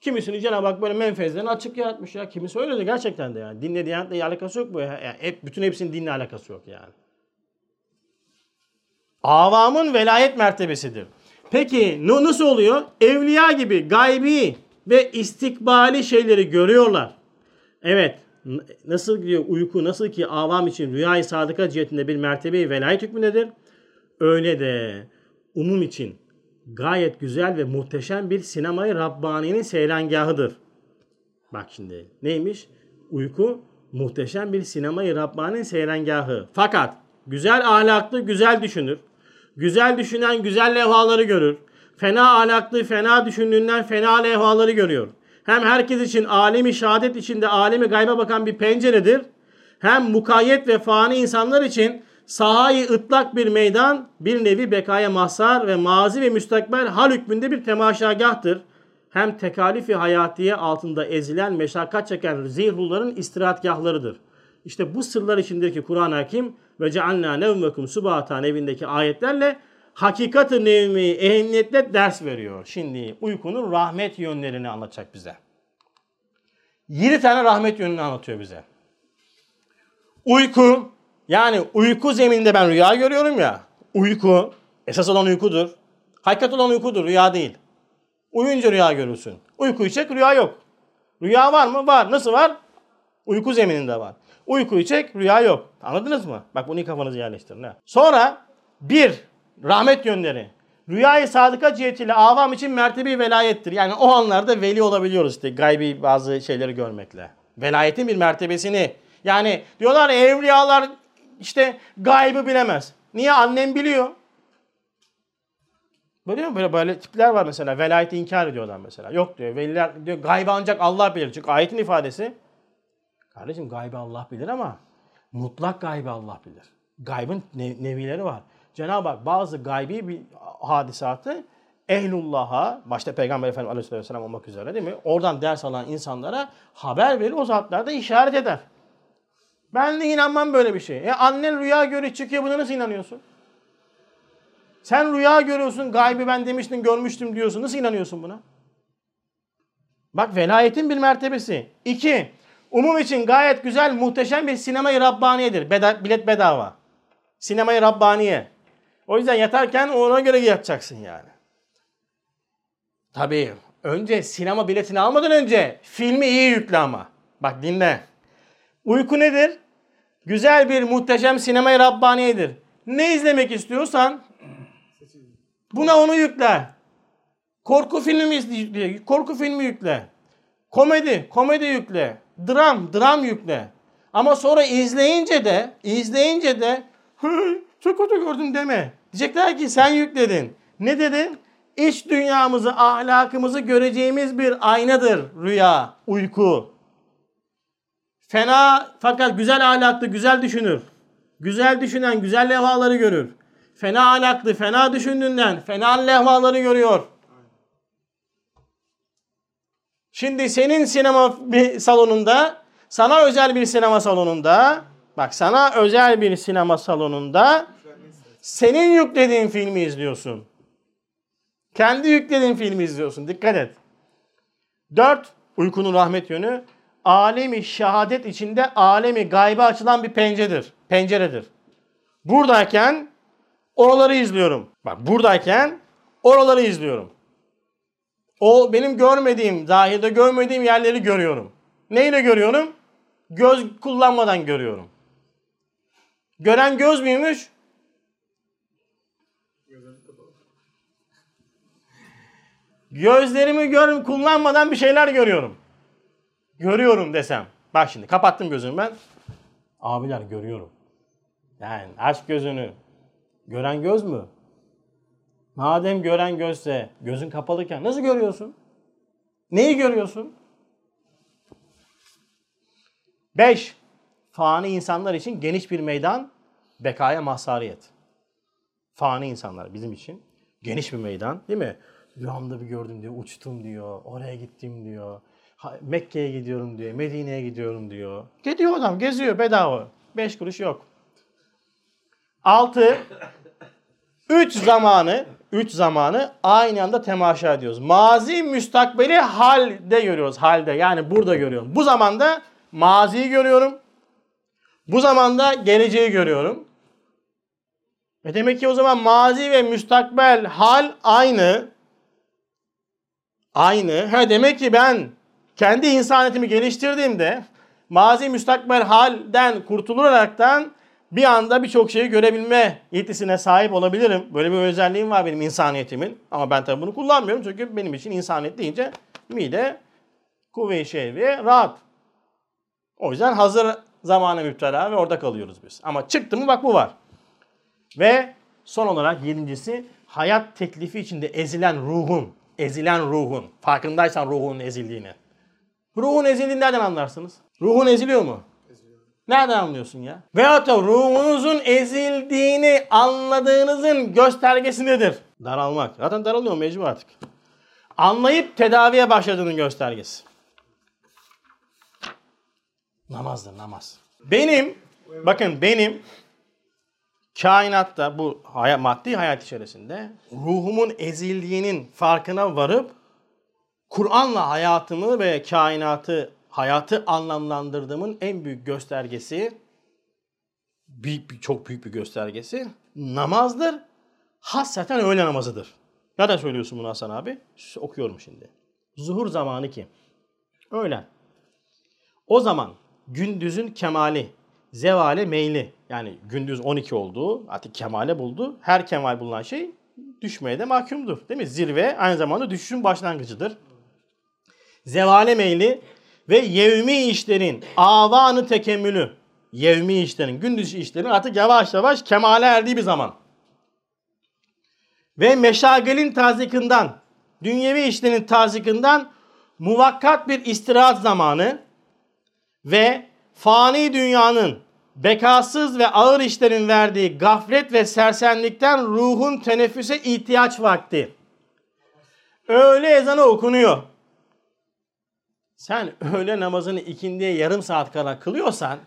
Kimisini Cenab-ı Hak böyle menfezlerini açık yaratmış ya. Kimisi öyle de gerçekten de yani. Dinle diyanetle alakası yok bu. Yani hep, bütün hepsinin dinle alakası yok yani. Avamın velayet mertebesidir. Peki nasıl oluyor? Evliya gibi gaybi ve istikbali şeyleri görüyorlar. Evet nasıl diyor uyku nasıl ki avam için rüyayı sadıka cihetinde bir mertebeyi velayet hükmündedir. Öyle de umum için gayet güzel ve muhteşem bir sinemayı Rabbani'nin seyrengahıdır. Bak şimdi neymiş? Uyku muhteşem bir sinemayı Rabbani'nin seyrengahı. Fakat güzel ahlaklı güzel düşünür. Güzel düşünen güzel levhaları görür. Fena ahlaklı fena düşündüğünden fena levhaları görüyor. Hem herkes için alemi şehadet içinde alemi gayba bakan bir penceredir. Hem mukayyet ve fani insanlar için sahayı ıtlak bir meydan, bir nevi bekaya mahsar ve mazi ve müstakbel hal hükmünde bir temaşagahtır. Hem tekalifi hayatiye altında ezilen, meşakkat çeken zihruların istirahatgahlarıdır. İşte bu sırlar içindeki Kur'an-ı Hakim ve cealna nevmekum subatan evindeki ayetlerle hakikati nevmi ehemmiyetle ders veriyor. Şimdi uykunun rahmet yönlerini anlatacak bize. 7 tane rahmet yönünü anlatıyor bize. Uyku yani uyku zemininde ben rüya görüyorum ya. Uyku esas olan uykudur. Hakikat olan uykudur rüya değil. Uyunca rüya görürsün. Uyku çek rüya yok. Rüya var mı? Var. Nasıl var? Uyku zemininde var. Uykuyu çek, rüya yok. Anladınız mı? Bak bunu kafanızı yerleştirin. Ha. Sonra bir, rahmet yönleri. Rüyayı sadıka cihetiyle avam için mertebi velayettir. Yani o anlarda veli olabiliyoruz işte gaybi bazı şeyleri görmekle. Velayetin bir mertebesini. Yani diyorlar evliyalar işte gaybı bilemez. Niye? Annem biliyor. Böyle mi? Böyle, böyle tipler var mesela. Velayeti inkar ediyorlar mesela. Yok diyor. Veliler diyor gaybı ancak Allah bilir. Çünkü ayetin ifadesi. Kardeşim gaybı Allah bilir ama mutlak gaybı Allah bilir. Gaybın ne- nevileri var. Cenab-ı Hak bazı gaybi bir hadisatı ehlullah'a, başta Peygamber Efendimiz Aleyhisselam olmak üzere değil mi? Oradan ders alan insanlara haber verir, o zatlarda işaret eder. Ben de inanmam böyle bir şey. E annen rüya görüyor çıkıyor buna nasıl inanıyorsun? Sen rüya görüyorsun, gaybi ben demiştim, görmüştüm diyorsun. Nasıl inanıyorsun buna? Bak velayetin bir mertebesi. İki, umum için gayet güzel, muhteşem bir sinemayı Rabbaniyedir. Beda, bilet bedava. Sinemayı Rabbaniye. O yüzden yatarken ona göre yatacaksın yani. Tabii önce sinema biletini almadan önce filmi iyi yükle ama. Bak dinle. Uyku nedir? Güzel bir muhteşem sinemayı Rabbaniyedir. Ne izlemek istiyorsan buna onu yükle. Korku filmi izle, korku filmi yükle. Komedi, komedi yükle. Dram, dram yükle. Ama sonra izleyince de, izleyince de "Hı, çok kötü gördüm deme. Diyecekler ki sen yükledin. Ne dedin? İç dünyamızı, ahlakımızı göreceğimiz bir aynadır rüya, uyku. Fena fakat güzel ahlaklı, güzel düşünür. Güzel düşünen güzel levhaları görür. Fena ahlaklı, fena düşündüğünden fena levhaları görüyor. Şimdi senin sinema bir salonunda, sana özel bir sinema salonunda, bak sana özel bir sinema salonunda senin yüklediğin filmi izliyorsun. Kendi yüklediğin filmi izliyorsun. Dikkat et. Dört, uykunun rahmet yönü. Alemi şehadet içinde alemi gayba açılan bir penceredir. Penceredir. Buradayken oraları izliyorum. Bak buradayken oraları izliyorum. O benim görmediğim, zahirde görmediğim yerleri görüyorum. Neyle görüyorum? Göz kullanmadan görüyorum. Gören göz müymüş? Gözlerimi gör, kullanmadan bir şeyler görüyorum. Görüyorum desem. Bak şimdi kapattım gözümü ben. Abiler görüyorum. Yani aç gözünü. Gören göz mü? Madem gören gözse gözün kapalıken nasıl görüyorsun? Neyi görüyorsun? 5. Fani insanlar için geniş bir meydan, bekaya mazhariyet. Fani insanlar bizim için geniş bir meydan değil mi? Rüyamda bir gördüm diyor, uçtum diyor, oraya gittim diyor. Mekke'ye gidiyorum diyor, Medine'ye gidiyorum diyor. Gidiyor adam, geziyor bedava. 5 kuruş yok. 6. Üç zamanı, üç zamanı aynı anda temaşa ediyoruz. Mazi, müstakbeli halde görüyoruz. Halde yani burada görüyorum. Bu zamanda maziyi görüyorum. Bu zamanda geleceği görüyorum. E demek ki o zaman mazi ve müstakbel hal aynı. Aynı. Ha demek ki ben kendi insaniyetimi geliştirdiğimde mazi müstakbel halden kurtularaktan bir anda birçok şeyi görebilme yetisine sahip olabilirim. Böyle bir özelliğim var benim insaniyetimin. Ama ben tabii bunu kullanmıyorum çünkü benim için insaniyet deyince mide, kuvve-i şehriye rahat. O yüzden hazır zamana müptela ve orada kalıyoruz biz. Ama çıktı mı bak bu var. Ve son olarak yedincisi hayat teklifi içinde ezilen ruhun. Ezilen ruhun. Farkındaysan ruhun ezildiğini. Ruhun ezildiğini nereden anlarsınız? Ruhun eziliyor mu? Nereden anlıyorsun ya? Veyahut da ruhunuzun ezildiğini anladığınızın göstergesi nedir? Daralmak. Zaten daralıyor mecbur artık. Anlayıp tedaviye başladığının göstergesi. Namazdır namaz. Benim, bakın benim kainatta bu hayat, maddi hayat içerisinde ruhumun ezildiğinin farkına varıp Kur'an'la hayatımı ve kainatı, hayatı anlamlandırdığımın en büyük göstergesi, büyük bir, çok büyük bir göstergesi namazdır. Hasreten öğle namazıdır. Nereden söylüyorsun bunu Hasan abi? Okuyorum şimdi. Zuhur zamanı ki. Öğlen. O zaman gündüzün kemali, zevale meyli. Yani gündüz 12 olduğu, artık kemale buldu. Her kemal bulunan şey düşmeye de mahkumdur. Değil mi? Zirve aynı zamanda düşüşün başlangıcıdır. Zevale meyli ve yevmi işlerin avanı tekemmülü. Yevmi işlerin, gündüz işlerin artık yavaş yavaş kemale erdiği bir zaman. ve meşagelin tazikinden, dünyevi işlerin tazikinden muvakkat bir istirahat zamanı ve fani dünyanın bekasız ve ağır işlerin verdiği gaflet ve sersenlikten ruhun teneffüse ihtiyaç vakti. Öğle ezanı okunuyor. Sen öğle namazını ikindiye yarım saat kala kılıyorsan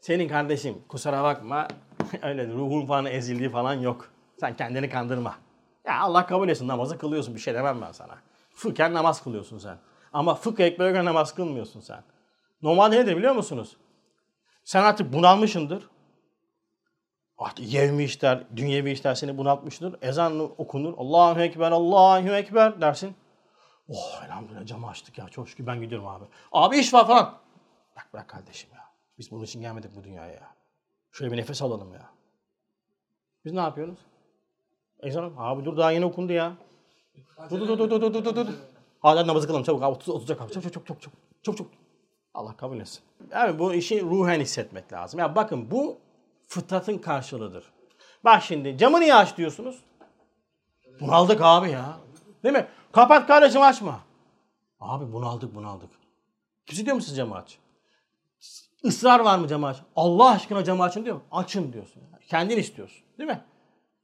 senin kardeşim kusura bakma (laughs) öyle ruhun falan ezildiği falan yok. Sen kendini kandırma. Ya Allah kabul etsin namazı kılıyorsun bir şey demem ben sana. Fıkhen namaz kılıyorsun sen. Ama fıkh ekbere göre namaz kılmıyorsun sen. Normalde nedir biliyor musunuz? Sen artık bunalmışındır. Artık yevmi işler, dünyevi işler seni bunaltmıştır. Ezan okunur. Allahu Ekber, Allahu Ekber dersin. Oh elhamdülillah camı açtık ya. Çok şükür ben gidiyorum abi. Abi iş var falan. Bak bırak kardeşim ya. Biz bunun için gelmedik bu dünyaya ya. Şöyle bir nefes alalım ya. Biz ne yapıyoruz? Ezan abi dur daha yeni okundu ya. Dur dur dur dur dur dur dur. Hadi namazı kılalım çabuk abi 30 30 abi. Çok çok çok çok çok çok çok. Allah kabul etsin. Yani bu işi ruhen hissetmek lazım. Ya bakın bu fıtratın karşılığıdır. Bak şimdi camı niye aç diyorsunuz? Bunaldık abi ya. Değil mi? Kapat kardeşim açma. Abi bunaldık bunaldık. Kimse diyor mu siz camı aç? Israr var mı camı aç? Allah aşkına camı açın diyor? Açın diyorsun. Kendin istiyorsun. Değil mi?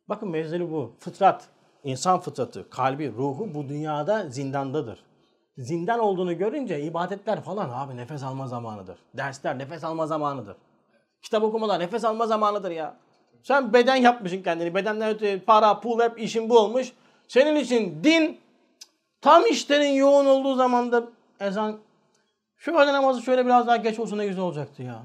Bakın mevzeli bu. Fıtrat. insan fıtratı, kalbi, ruhu bu dünyada zindandadır. Zindan olduğunu görünce ibadetler falan abi nefes alma zamanıdır. Dersler nefes alma zamanıdır. Kitap okumalar nefes alma zamanıdır ya. Sen beden yapmışsın kendini. Bedenden öte para, pul hep işin bu olmuş. Senin için din tam işlerin yoğun olduğu zamanda ezan şu öğle namazı şöyle biraz daha geç olsa ne güzel olacaktı ya.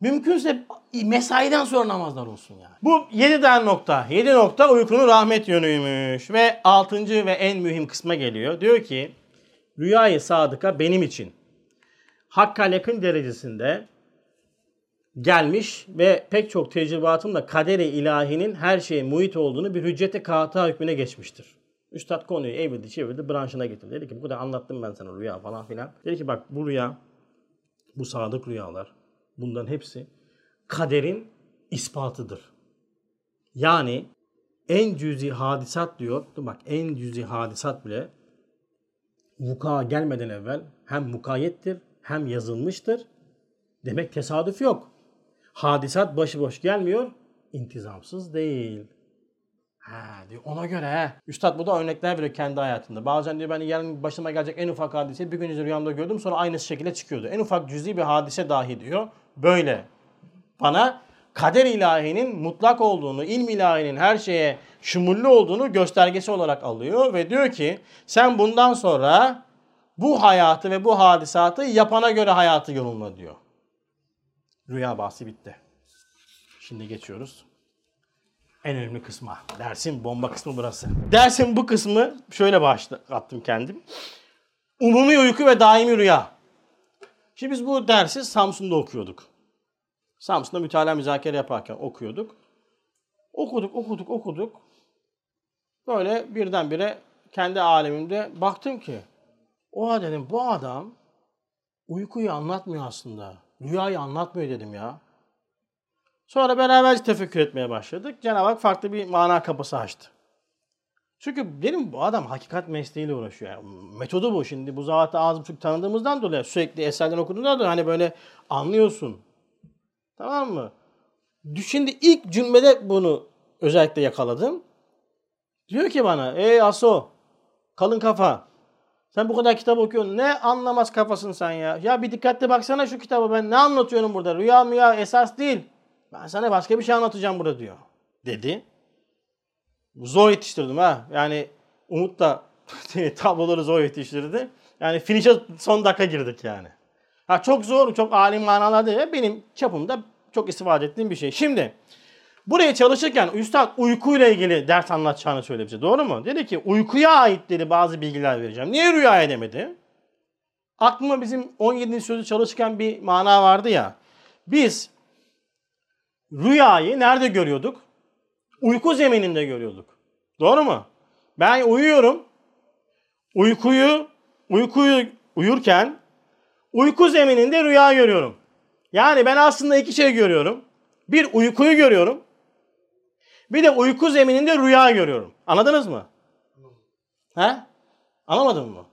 Mümkünse mesaiden sonra namazlar olsun yani. Bu 7 tane nokta. 7 nokta uykunun rahmet yönüymüş. Ve 6. ve en mühim kısma geliyor. Diyor ki rüyayı sadıka benim için hakka yakın derecesinde gelmiş ve pek çok tecrübatımla kaderi ilahinin her şeye muhit olduğunu bir hüccete kağıta hükmüne geçmiştir. Üstad konuyu evirdi çevirdi branşına getirdi. Dedi ki bu kadar anlattım ben sana rüya falan filan. Dedi ki bak bu rüya, bu sadık rüyalar bunların hepsi kaderin ispatıdır. Yani en cüzi hadisat diyor. Bak en cüzi hadisat bile vuka gelmeden evvel hem mukayyettir hem yazılmıştır. Demek tesadüf yok. Hadisat başıboş gelmiyor, intizamsız değil. Ha diyor ona göre. Üstad bu da örnekler veriyor kendi hayatında. Bazen diyor ben yarın başıma gelecek en ufak hadise bir gün önce rüyamda gördüm sonra aynı şekilde çıkıyordu. En ufak cüzi bir hadise dahi diyor. Böyle bana kader ilahinin mutlak olduğunu, ilm ilahinin her şeye şumullü olduğunu göstergesi olarak alıyor ve diyor ki sen bundan sonra bu hayatı ve bu hadisatı yapana göre hayatı yorumla diyor. Rüya bahsi bitti. Şimdi geçiyoruz. En önemli kısma. Dersin bomba kısmı burası. Dersin bu kısmı şöyle başlattım kendim. Umumi uyku ve daimi rüya. Şimdi biz bu dersi Samsun'da okuyorduk. Samsun'da mütalaa müzakere yaparken okuyorduk. Okuduk, okuduk, okuduk. Böyle birdenbire kendi alemimde baktım ki o dedim bu adam uykuyu anlatmıyor aslında. Rüyayı anlatmıyor dedim ya. Sonra beraberce tefekkür etmeye başladık. Cenab-ı Hak farklı bir mana kapısı açtı. Çünkü benim bu adam hakikat mesleğiyle uğraşıyor. Yani metodu bu. Şimdi bu zatı az buçuk tanıdığımızdan dolayı sürekli eserden okuduğundan dolayı hani böyle anlıyorsun. Tamam mı? Şimdi ilk cümlede bunu özellikle yakaladım. Diyor ki bana ey Aso kalın kafa sen bu kadar kitap okuyorsun. Ne anlamaz kafasın sen ya. Ya bir dikkatli baksana şu kitabı ben ne anlatıyorum burada. Rüya mı ya esas değil. Ben sana başka bir şey anlatacağım burada diyor. Dedi. Zor yetiştirdim ha. Yani Umut da (laughs) tabloları zor yetiştirdi. Yani finish'e son dakika girdik yani. Ha çok zor, çok alim manalar değil. Benim çapımda çok istifade ettiğim bir şey. Şimdi buraya çalışırken Üstad uykuyla ilgili ders anlatacağını söyledi. Doğru mu? Dedi ki uykuya ait dedi bazı bilgiler vereceğim. Niye rüya edemedi? Aklıma bizim 17. sözü çalışırken bir mana vardı ya. Biz rüyayı nerede görüyorduk? Uyku zemininde görüyorduk. Doğru mu? Ben uyuyorum. Uykuyu uykuyu uyurken uyku zemininde rüya görüyorum. Yani ben aslında iki şey görüyorum. Bir uykuyu görüyorum. Bir de uyku zemininde rüya görüyorum. Anladınız mı? He? Anlamadın mı?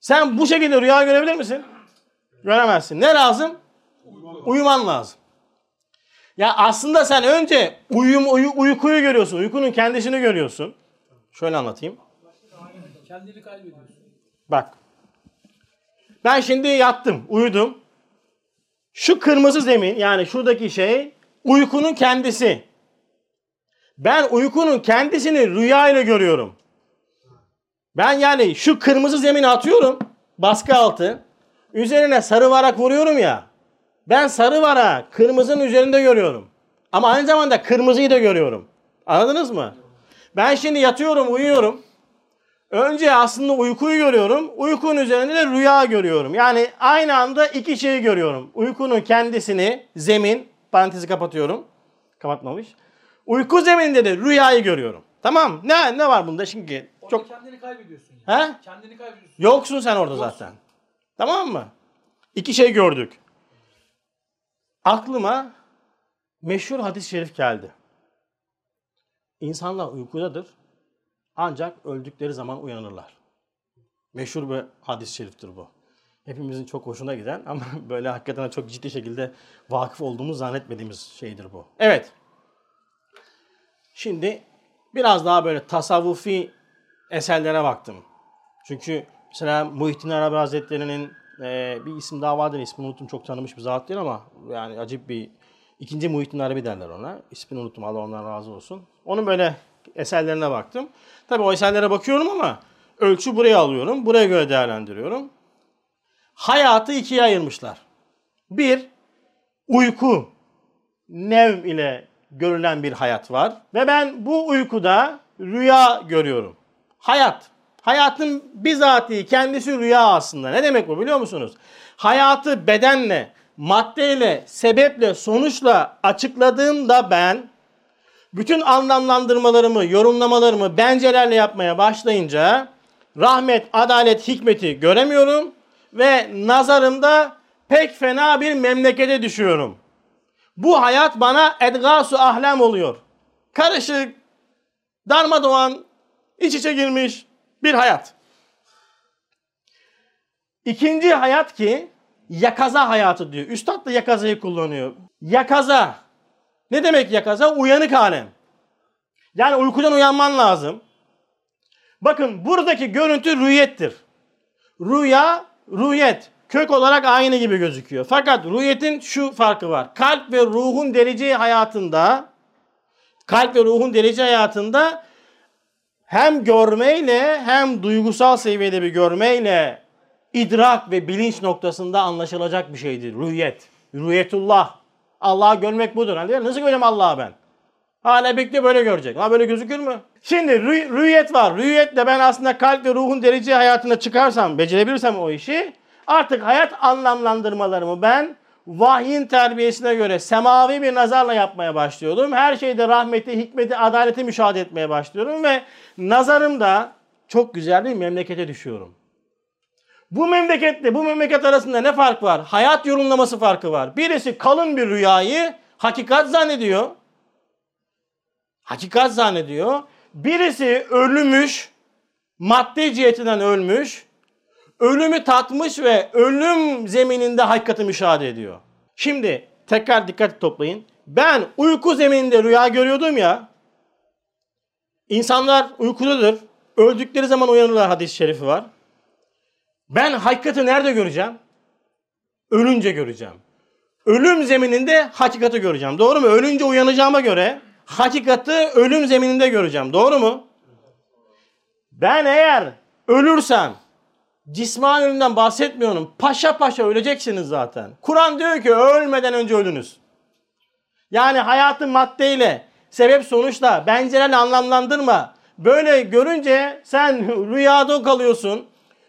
Sen bu şekilde rüya görebilir misin? Göremezsin. Ne lazım? Uyuman lazım. Ya aslında sen önce uyum, uyu, uykuyu görüyorsun. Uykunun kendisini görüyorsun. Şöyle anlatayım. Kendini kaybediyorsun. Bak. Ben şimdi yattım, uyudum. Şu kırmızı zemin yani şuradaki şey uykunun kendisi. Ben uykunun kendisini rüya ile görüyorum. Ben yani şu kırmızı zemini atıyorum baskı altı. Üzerine sarı varak vuruyorum ya. Ben sarı vara kırmızının üzerinde görüyorum. Ama aynı zamanda kırmızıyı da görüyorum. Anladınız mı? Ben şimdi yatıyorum, uyuyorum. Önce aslında uykuyu görüyorum. Uykunun üzerinde de rüya görüyorum. Yani aynı anda iki şeyi görüyorum. Uykunun kendisini, zemin, parantezi kapatıyorum. Kapatmamış. Uyku zemininde de rüyayı görüyorum. Tamam. Ne ne var bunda şimdi? Orada Çok kendini kaybediyorsun. Yani. He? Kendini kaybediyorsun. Yoksun sen orada zaten. Tamam mı? İki şey gördük. Aklıma meşhur hadis-i şerif geldi. İnsanlar uykudadır. Ancak öldükleri zaman uyanırlar. Meşhur bir hadis-i şeriftir bu. Hepimizin çok hoşuna giden ama (laughs) böyle hakikaten çok ciddi şekilde vakıf olduğumuz zannetmediğimiz şeydir bu. Evet. Şimdi biraz daha böyle tasavvufi eserlere baktım. Çünkü mesela Muhittin Arabi Hazretleri'nin e, bir isim daha vardır. İsmini unuttum. Çok tanımış bir zat değil ama yani acayip bir ikinci Muhittin Arabi derler ona. İsmini unuttum. Allah ondan razı olsun. Onun böyle eserlerine baktım. Tabii o eserlere bakıyorum ama ölçü buraya alıyorum. Buraya göre değerlendiriyorum. Hayatı ikiye ayırmışlar. Bir, uyku, nevm ile görülen bir hayat var. Ve ben bu uykuda rüya görüyorum. Hayat. Hayatın bizatihi kendisi rüya aslında. Ne demek bu biliyor musunuz? Hayatı bedenle, maddeyle, sebeple, sonuçla açıkladığımda ben bütün anlamlandırmalarımı, yorumlamalarımı bencelerle yapmaya başlayınca rahmet, adalet, hikmeti göremiyorum ve nazarımda pek fena bir memlekete düşüyorum. Bu hayat bana edgasu ahlam oluyor. Karışık, darmadağın, iç içe girmiş bir hayat. İkinci hayat ki yakaza hayatı diyor. Üstad da yakazayı kullanıyor. Yakaza. Ne demek yakaza? Uyanık alem. Yani uykudan uyanman lazım. Bakın buradaki görüntü rüyettir. Rüya, rüyet. Kök olarak aynı gibi gözüküyor. Fakat rüyetin şu farkı var. Kalp ve ruhun derece hayatında kalp ve ruhun derece hayatında hem görmeyle hem duygusal seviyede bir görmeyle idrak ve bilinç noktasında anlaşılacak bir şeydir. Rüyet. Rüyetullah. Allah'ı görmek budur. Hani Nasıl göreceğim Allah'ı ben? Hala bekliyor böyle görecek. Ha böyle gözükür mü? Şimdi rü- rüyet var. Rüyetle ben aslında kalp ve ruhun derece hayatına çıkarsam, becerebilirsem o işi artık hayat anlamlandırmalarımı ben vahyin terbiyesine göre semavi bir nazarla yapmaya başlıyorum. Her şeyde rahmeti, hikmeti, adaleti müşahede etmeye başlıyorum ve nazarımda çok güzel bir memlekete düşüyorum. Bu memleketle bu memleket arasında ne fark var? Hayat yorumlaması farkı var. Birisi kalın bir rüyayı hakikat zannediyor. Hakikat zannediyor. Birisi ölmüş, maddi cihetinden ölmüş, ölümü tatmış ve ölüm zemininde hakikati müşahede ediyor. Şimdi tekrar dikkat toplayın. Ben uyku zemininde rüya görüyordum ya. İnsanlar uykudadır. Öldükleri zaman uyanırlar hadis-i şerifi var. Ben hakikati nerede göreceğim? Ölünce göreceğim. Ölüm zemininde hakikati göreceğim. Doğru mu? Ölünce uyanacağıma göre hakikati ölüm zemininde göreceğim. Doğru mu? Ben eğer ölürsem cismani ölümden bahsetmiyorum. Paşa paşa öleceksiniz zaten. Kur'an diyor ki ölmeden önce ölünüz. Yani hayatı maddeyle, sebep sonuçla, bencelerle anlamlandırma. Böyle görünce sen (laughs) rüyada kalıyorsun.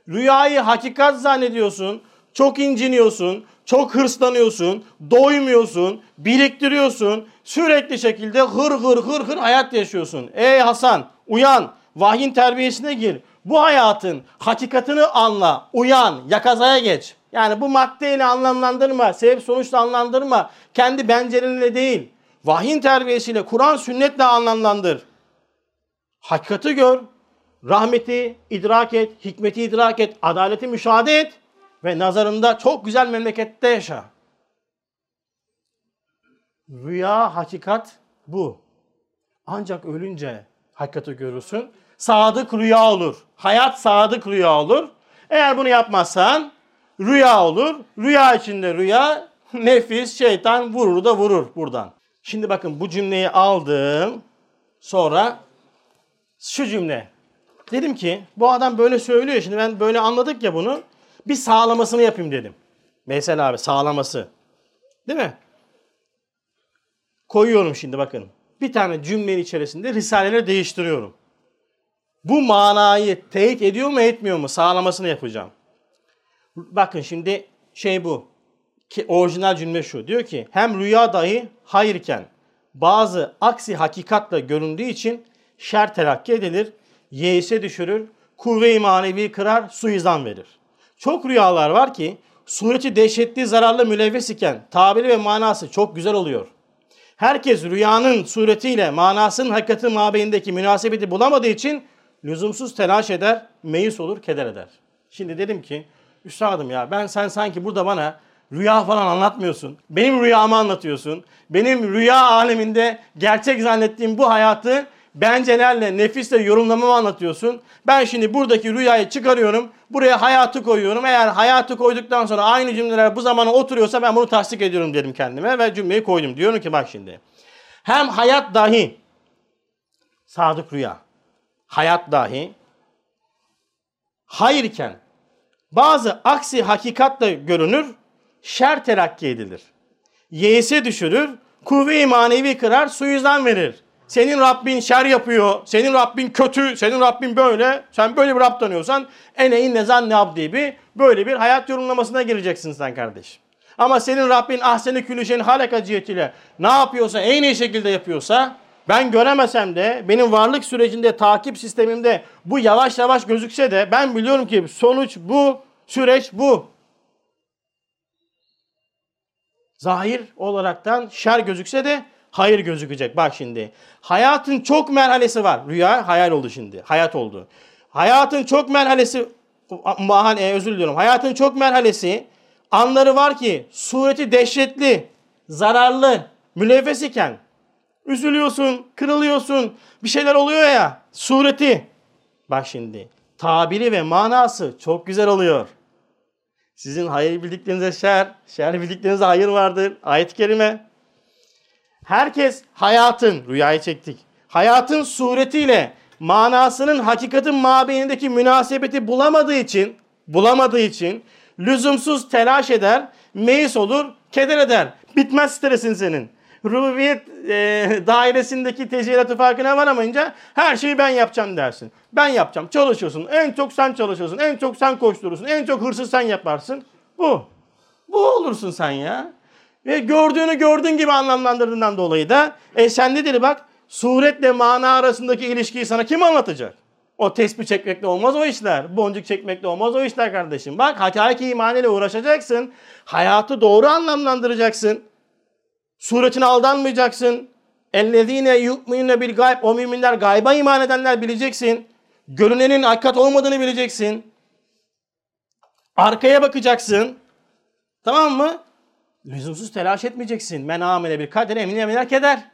Rüyayı hakikat zannediyorsun. Çok inciniyorsun. Çok hırslanıyorsun. Doymuyorsun. Biriktiriyorsun. Sürekli şekilde hır hır hır hır hayat yaşıyorsun. Ey Hasan uyan. Vahyin terbiyesine gir. Bu hayatın hakikatini anla. Uyan. Yakazaya geç. Yani bu maddeyle anlamlandırma. Sebep sonuçla anlamlandırma. Kendi bencerenle değil. Vahyin terbiyesiyle Kur'an sünnetle anlamlandır. Hakikati gör. Rahmeti idrak et, hikmeti idrak et, adaleti müşahede et ve nazarında çok güzel memlekette yaşa. Rüya, hakikat bu. Ancak ölünce hakikati görürsün. Sadık rüya olur. Hayat sadık rüya olur. Eğer bunu yapmazsan rüya olur. Rüya içinde rüya, (laughs) nefis, şeytan vurur da vurur buradan. Şimdi bakın bu cümleyi aldım. Sonra şu cümle. Dedim ki bu adam böyle söylüyor. Şimdi ben böyle anladık ya bunu. Bir sağlamasını yapayım dedim. Mesela abi sağlaması. Değil mi? Koyuyorum şimdi bakın. Bir tane cümlenin içerisinde risaleleri değiştiriyorum. Bu manayı teyit ediyor mu etmiyor mu sağlamasını yapacağım. Bakın şimdi şey bu. Ki orijinal cümle şu. Diyor ki hem rüya dahi hayırken bazı aksi hakikatle göründüğü için şer telakki edilir, yeise düşürür, kuvve-i manevi kırar, suizan verir. Çok rüyalar var ki sureti dehşetli zararlı mülevves iken tabiri ve manası çok güzel oluyor. Herkes rüyanın suretiyle manasının hakikati mabeyindeki münasebeti bulamadığı için lüzumsuz telaş eder, meyus olur, keder eder. Şimdi dedim ki, üstadım ya ben sen sanki burada bana rüya falan anlatmıyorsun. Benim rüyamı anlatıyorsun. Benim rüya aleminde gerçek zannettiğim bu hayatı bencelerle, nefisle yorumlamamı anlatıyorsun. Ben şimdi buradaki rüyayı çıkarıyorum. Buraya hayatı koyuyorum. Eğer hayatı koyduktan sonra aynı cümleler bu zamana oturuyorsa ben bunu tasdik ediyorum dedim kendime ve cümleyi koydum. Diyorum ki bak şimdi. Hem hayat dahi sadık rüya. Hayat dahi hayırken bazı aksi hakikatle görünür, şer telakki edilir. Yeğse düşürür, kuvve-i manevi kırar, suizan verir. Senin Rabbin şer yapıyor, senin Rabbin kötü, senin Rabbin böyle, sen böyle bir Rab tanıyorsan eneyin nezan ne abdi bir böyle bir hayat yorumlamasına gireceksin sen kardeşim. Ama senin Rabbin ahseni külüşenin halaka cihetiyle ne yapıyorsa en iyi şekilde yapıyorsa ben göremesem de benim varlık sürecinde takip sistemimde bu yavaş yavaş gözükse de ben biliyorum ki sonuç bu, süreç bu. Zahir olaraktan şer gözükse de hayır gözükecek. Bak şimdi. Hayatın çok merhalesi var. Rüya hayal oldu şimdi. Hayat oldu. Hayatın çok merhalesi mahal e, özür diliyorum. Hayatın çok merhalesi anları var ki sureti dehşetli, zararlı, mülevves iken üzülüyorsun, kırılıyorsun, bir şeyler oluyor ya. Sureti bak şimdi tabiri ve manası çok güzel oluyor. Sizin hayır bildiklerinize şer, şer bildiklerinize hayır vardır. Ayet-i kerime. Herkes hayatın, rüyayı çektik. Hayatın suretiyle manasının hakikatin mabeyindeki münasebeti bulamadığı için, bulamadığı için lüzumsuz telaş eder, meyis olur, keder eder. Bitmez stresin senin. Rububiyet e, dairesindeki tecellat farkına varamayınca her şeyi ben yapacağım dersin. Ben yapacağım. Çalışıyorsun. En çok sen çalışıyorsun. En çok sen koşturursun. En çok hırsız sen yaparsın. Bu. Bu olursun sen ya. Ve gördüğünü gördüğün gibi anlamlandırdığından dolayı da e sen ne dedi bak suretle mana arasındaki ilişkiyi sana kim anlatacak? O tespih çekmekle olmaz o işler. Boncuk çekmekle olmaz o işler kardeşim. Bak hakiki iman ile uğraşacaksın. Hayatı doğru anlamlandıracaksın. Suretine aldanmayacaksın. Ellezine yu'minune bil gayb. O müminler gayba iman edenler bileceksin. Görünenin hakikat olmadığını bileceksin. Arkaya bakacaksın. Tamam mı? Lüzumsuz telaş etmeyeceksin. Men amele bir kader emin eminler keder.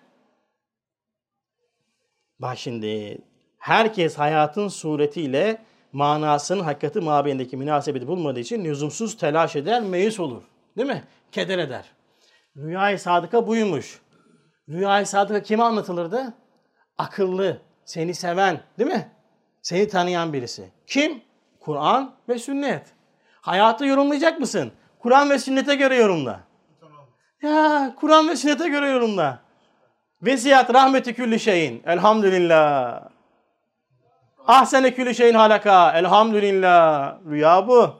Bak şimdi herkes hayatın suretiyle manasının hakikati mabeyindeki münasebeti bulmadığı için lüzumsuz telaş eder, meyus olur. Değil mi? Keder eder. Rüyayı sadıka buymuş. Rüyayı sadıka kime anlatılırdı? Akıllı, seni seven, değil mi? Seni tanıyan birisi. Kim? Kur'an ve sünnet. Hayatı yorumlayacak mısın? Kur'an ve sünnete göre yorumla. Ya Kur'an ve sünnete göre yorumla. Vesiyat rahmeti külli şeyin. Elhamdülillah. Ahsene külli şeyin halaka. Elhamdülillah. Rüya bu.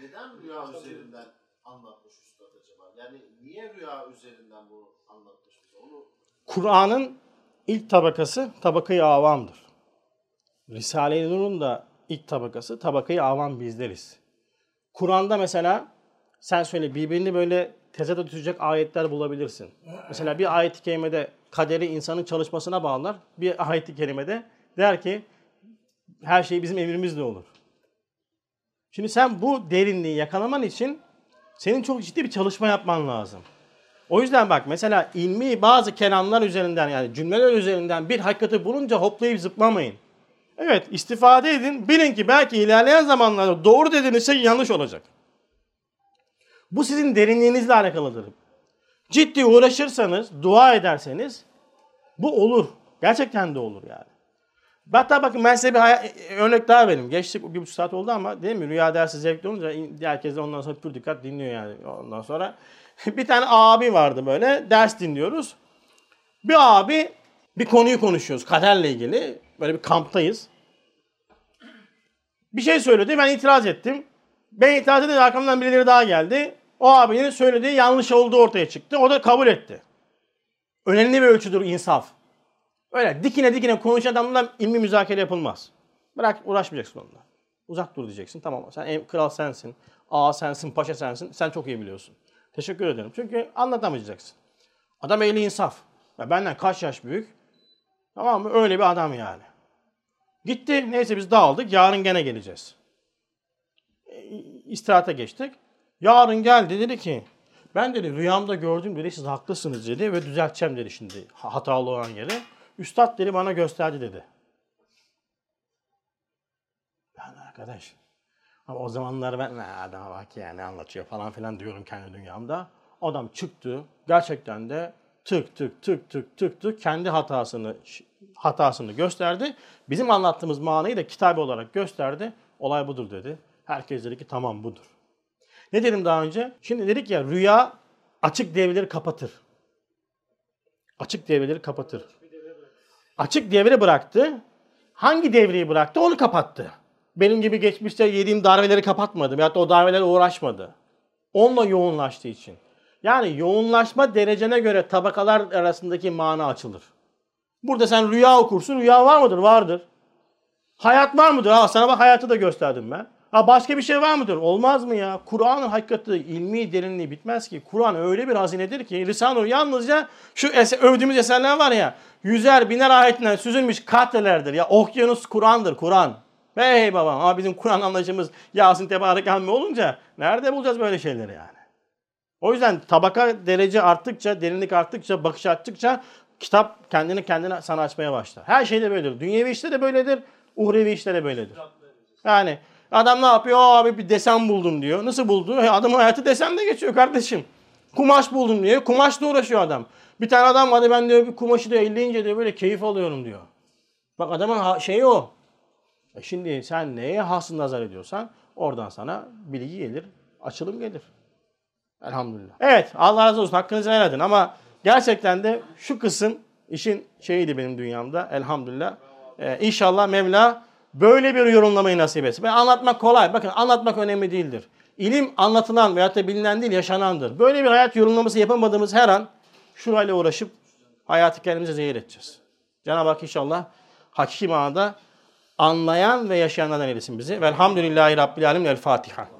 Neden rüya üzerinden anlatmış Üstad acaba? Yani niye rüya üzerinden bunu anlatmış bize? Onu Kur'an'ın ilk tabakası tabakayı avamdır. Risale-i Nur'un da ilk tabakası tabakayı avam bizleriz. Kur'an'da mesela sen söyle birbirini böyle tezat düşecek ayetler bulabilirsin. Mesela bir ayet-i kerimede kaderi insanın çalışmasına bağlar. Bir ayet-i kerimede der ki her şey bizim emrimizle olur. Şimdi sen bu derinliği yakalaman için senin çok ciddi bir çalışma yapman lazım. O yüzden bak mesela ilmi bazı kelamlar üzerinden yani cümleler üzerinden bir hakikati bulunca hoplayıp zıplamayın. Evet istifade edin. Bilin ki belki ilerleyen zamanlarda doğru dediğiniz şey yanlış olacak. Bu sizin derinliğinizle alakalıdır. Ciddi uğraşırsanız, dua ederseniz bu olur. Gerçekten de olur yani. Hatta bakın ben size bir örnek daha vereyim. Geçtik bir buçuk saat oldu ama değil mi? Rüya dersi zevkli olunca herkes de ondan sonra pür dikkat dinliyor yani. Ondan sonra (laughs) bir tane abi vardı böyle ders dinliyoruz. Bir abi bir konuyu konuşuyoruz kaderle ilgili. Böyle bir kamptayız. Bir şey söyledi ben itiraz ettim. Ben itiraz edince arkamdan birileri daha geldi. O abinin söylediği yanlış olduğu ortaya çıktı. O da kabul etti. Önemli bir ölçüdür insaf. Öyle dikine dikine konuşan adamla ilmi müzakere yapılmaz. Bırak uğraşmayacaksın onunla. Uzak dur diyeceksin. Tamam sen en, kral sensin. Ağa sensin, paşa sensin. Sen çok iyi biliyorsun. Teşekkür ederim. Çünkü anlatamayacaksın. Adam ehli insaf. Ya benden kaç yaş büyük. Tamam mı? Öyle bir adam yani. Gitti. Neyse biz dağıldık. Yarın gene geleceğiz. E, İstirahate geçtik. Yarın geldi dedi ki ben dedi rüyamda gördüm dedi siz haklısınız dedi ve düzelteceğim dedi şimdi ha- hatalı olan yeri. Üstad dedi bana gösterdi dedi. Ben arkadaş ama o zamanlar ben ne adama bak ya ne anlatıyor falan filan diyorum kendi dünyamda. Adam çıktı gerçekten de tık tık tık tık tık tık kendi hatasını hatasını gösterdi. Bizim anlattığımız manayı da kitabı olarak gösterdi. Olay budur dedi. Herkes dedi ki tamam budur. Ne dedim daha önce? Şimdi dedik ya rüya açık devreleri kapatır. Açık devreleri kapatır. Açık devre bıraktı. Hangi devreyi bıraktı? Onu kapattı. Benim gibi geçmişte yediğim darbeleri kapatmadı. Veyahut da o darbelerle uğraşmadı. Onunla yoğunlaştığı için. Yani yoğunlaşma derecene göre tabakalar arasındaki mana açılır. Burada sen rüya okursun. Rüya var mıdır? Vardır. Hayat var mıdır? Ha sana bak hayatı da gösterdim ben. Ha başka bir şey var mıdır? Olmaz mı ya? Kur'an'ın hakikati, ilmi derinliği bitmez ki. Kur'an öyle bir hazinedir ki Risale-i Nur yalnızca şu eser, övdüğümüz eserler var ya yüzer biner ayetinden süzülmüş katrelerdir. Ya okyanus Kur'an'dır Kur'an. Hey babam ama bizim Kur'an anlayışımız Yasin Tebarek Hammi olunca nerede bulacağız böyle şeyleri yani? O yüzden tabaka derece arttıkça, derinlik arttıkça, bakış arttıkça kitap kendini kendine sana açmaya başlar. Her şeyde böyledir. Dünyevi işte de böyledir, uhrevi işte de böyledir. Yani adam ne yapıyor? "Aa, Abi bir desen buldum diyor. Nasıl buldu? E, adamın hayatı desende geçiyor kardeşim. Kumaş buldum diyor. Kumaşla uğraşıyor adam. Bir tane adam hadi ben diyor bir kumaşı diyor elleyince diyor böyle keyif alıyorum diyor. Bak adamın şeyi o. E şimdi sen neye hasıl nazar ediyorsan oradan sana bilgi gelir, açılım gelir. Elhamdülillah. Evet Allah razı olsun hakkınızı helal edin ama gerçekten de şu kısım işin şeyiydi benim dünyamda elhamdülillah. Ee, inşallah Mevla böyle bir yorumlamayı nasip etsin. Ben anlatmak kolay. Bakın anlatmak önemli değildir. İlim anlatılan veyahut da bilinen değil yaşanandır. Böyle bir hayat yorumlaması yapamadığımız her an şurayla uğraşıp hayatı kendimize zehir edeceğiz. Cenab-ı Hak inşallah hakiki manada anlayan ve yaşayanlardan eylesin bizi. Velhamdülillahi Rabbil Alemin. El Fatiha.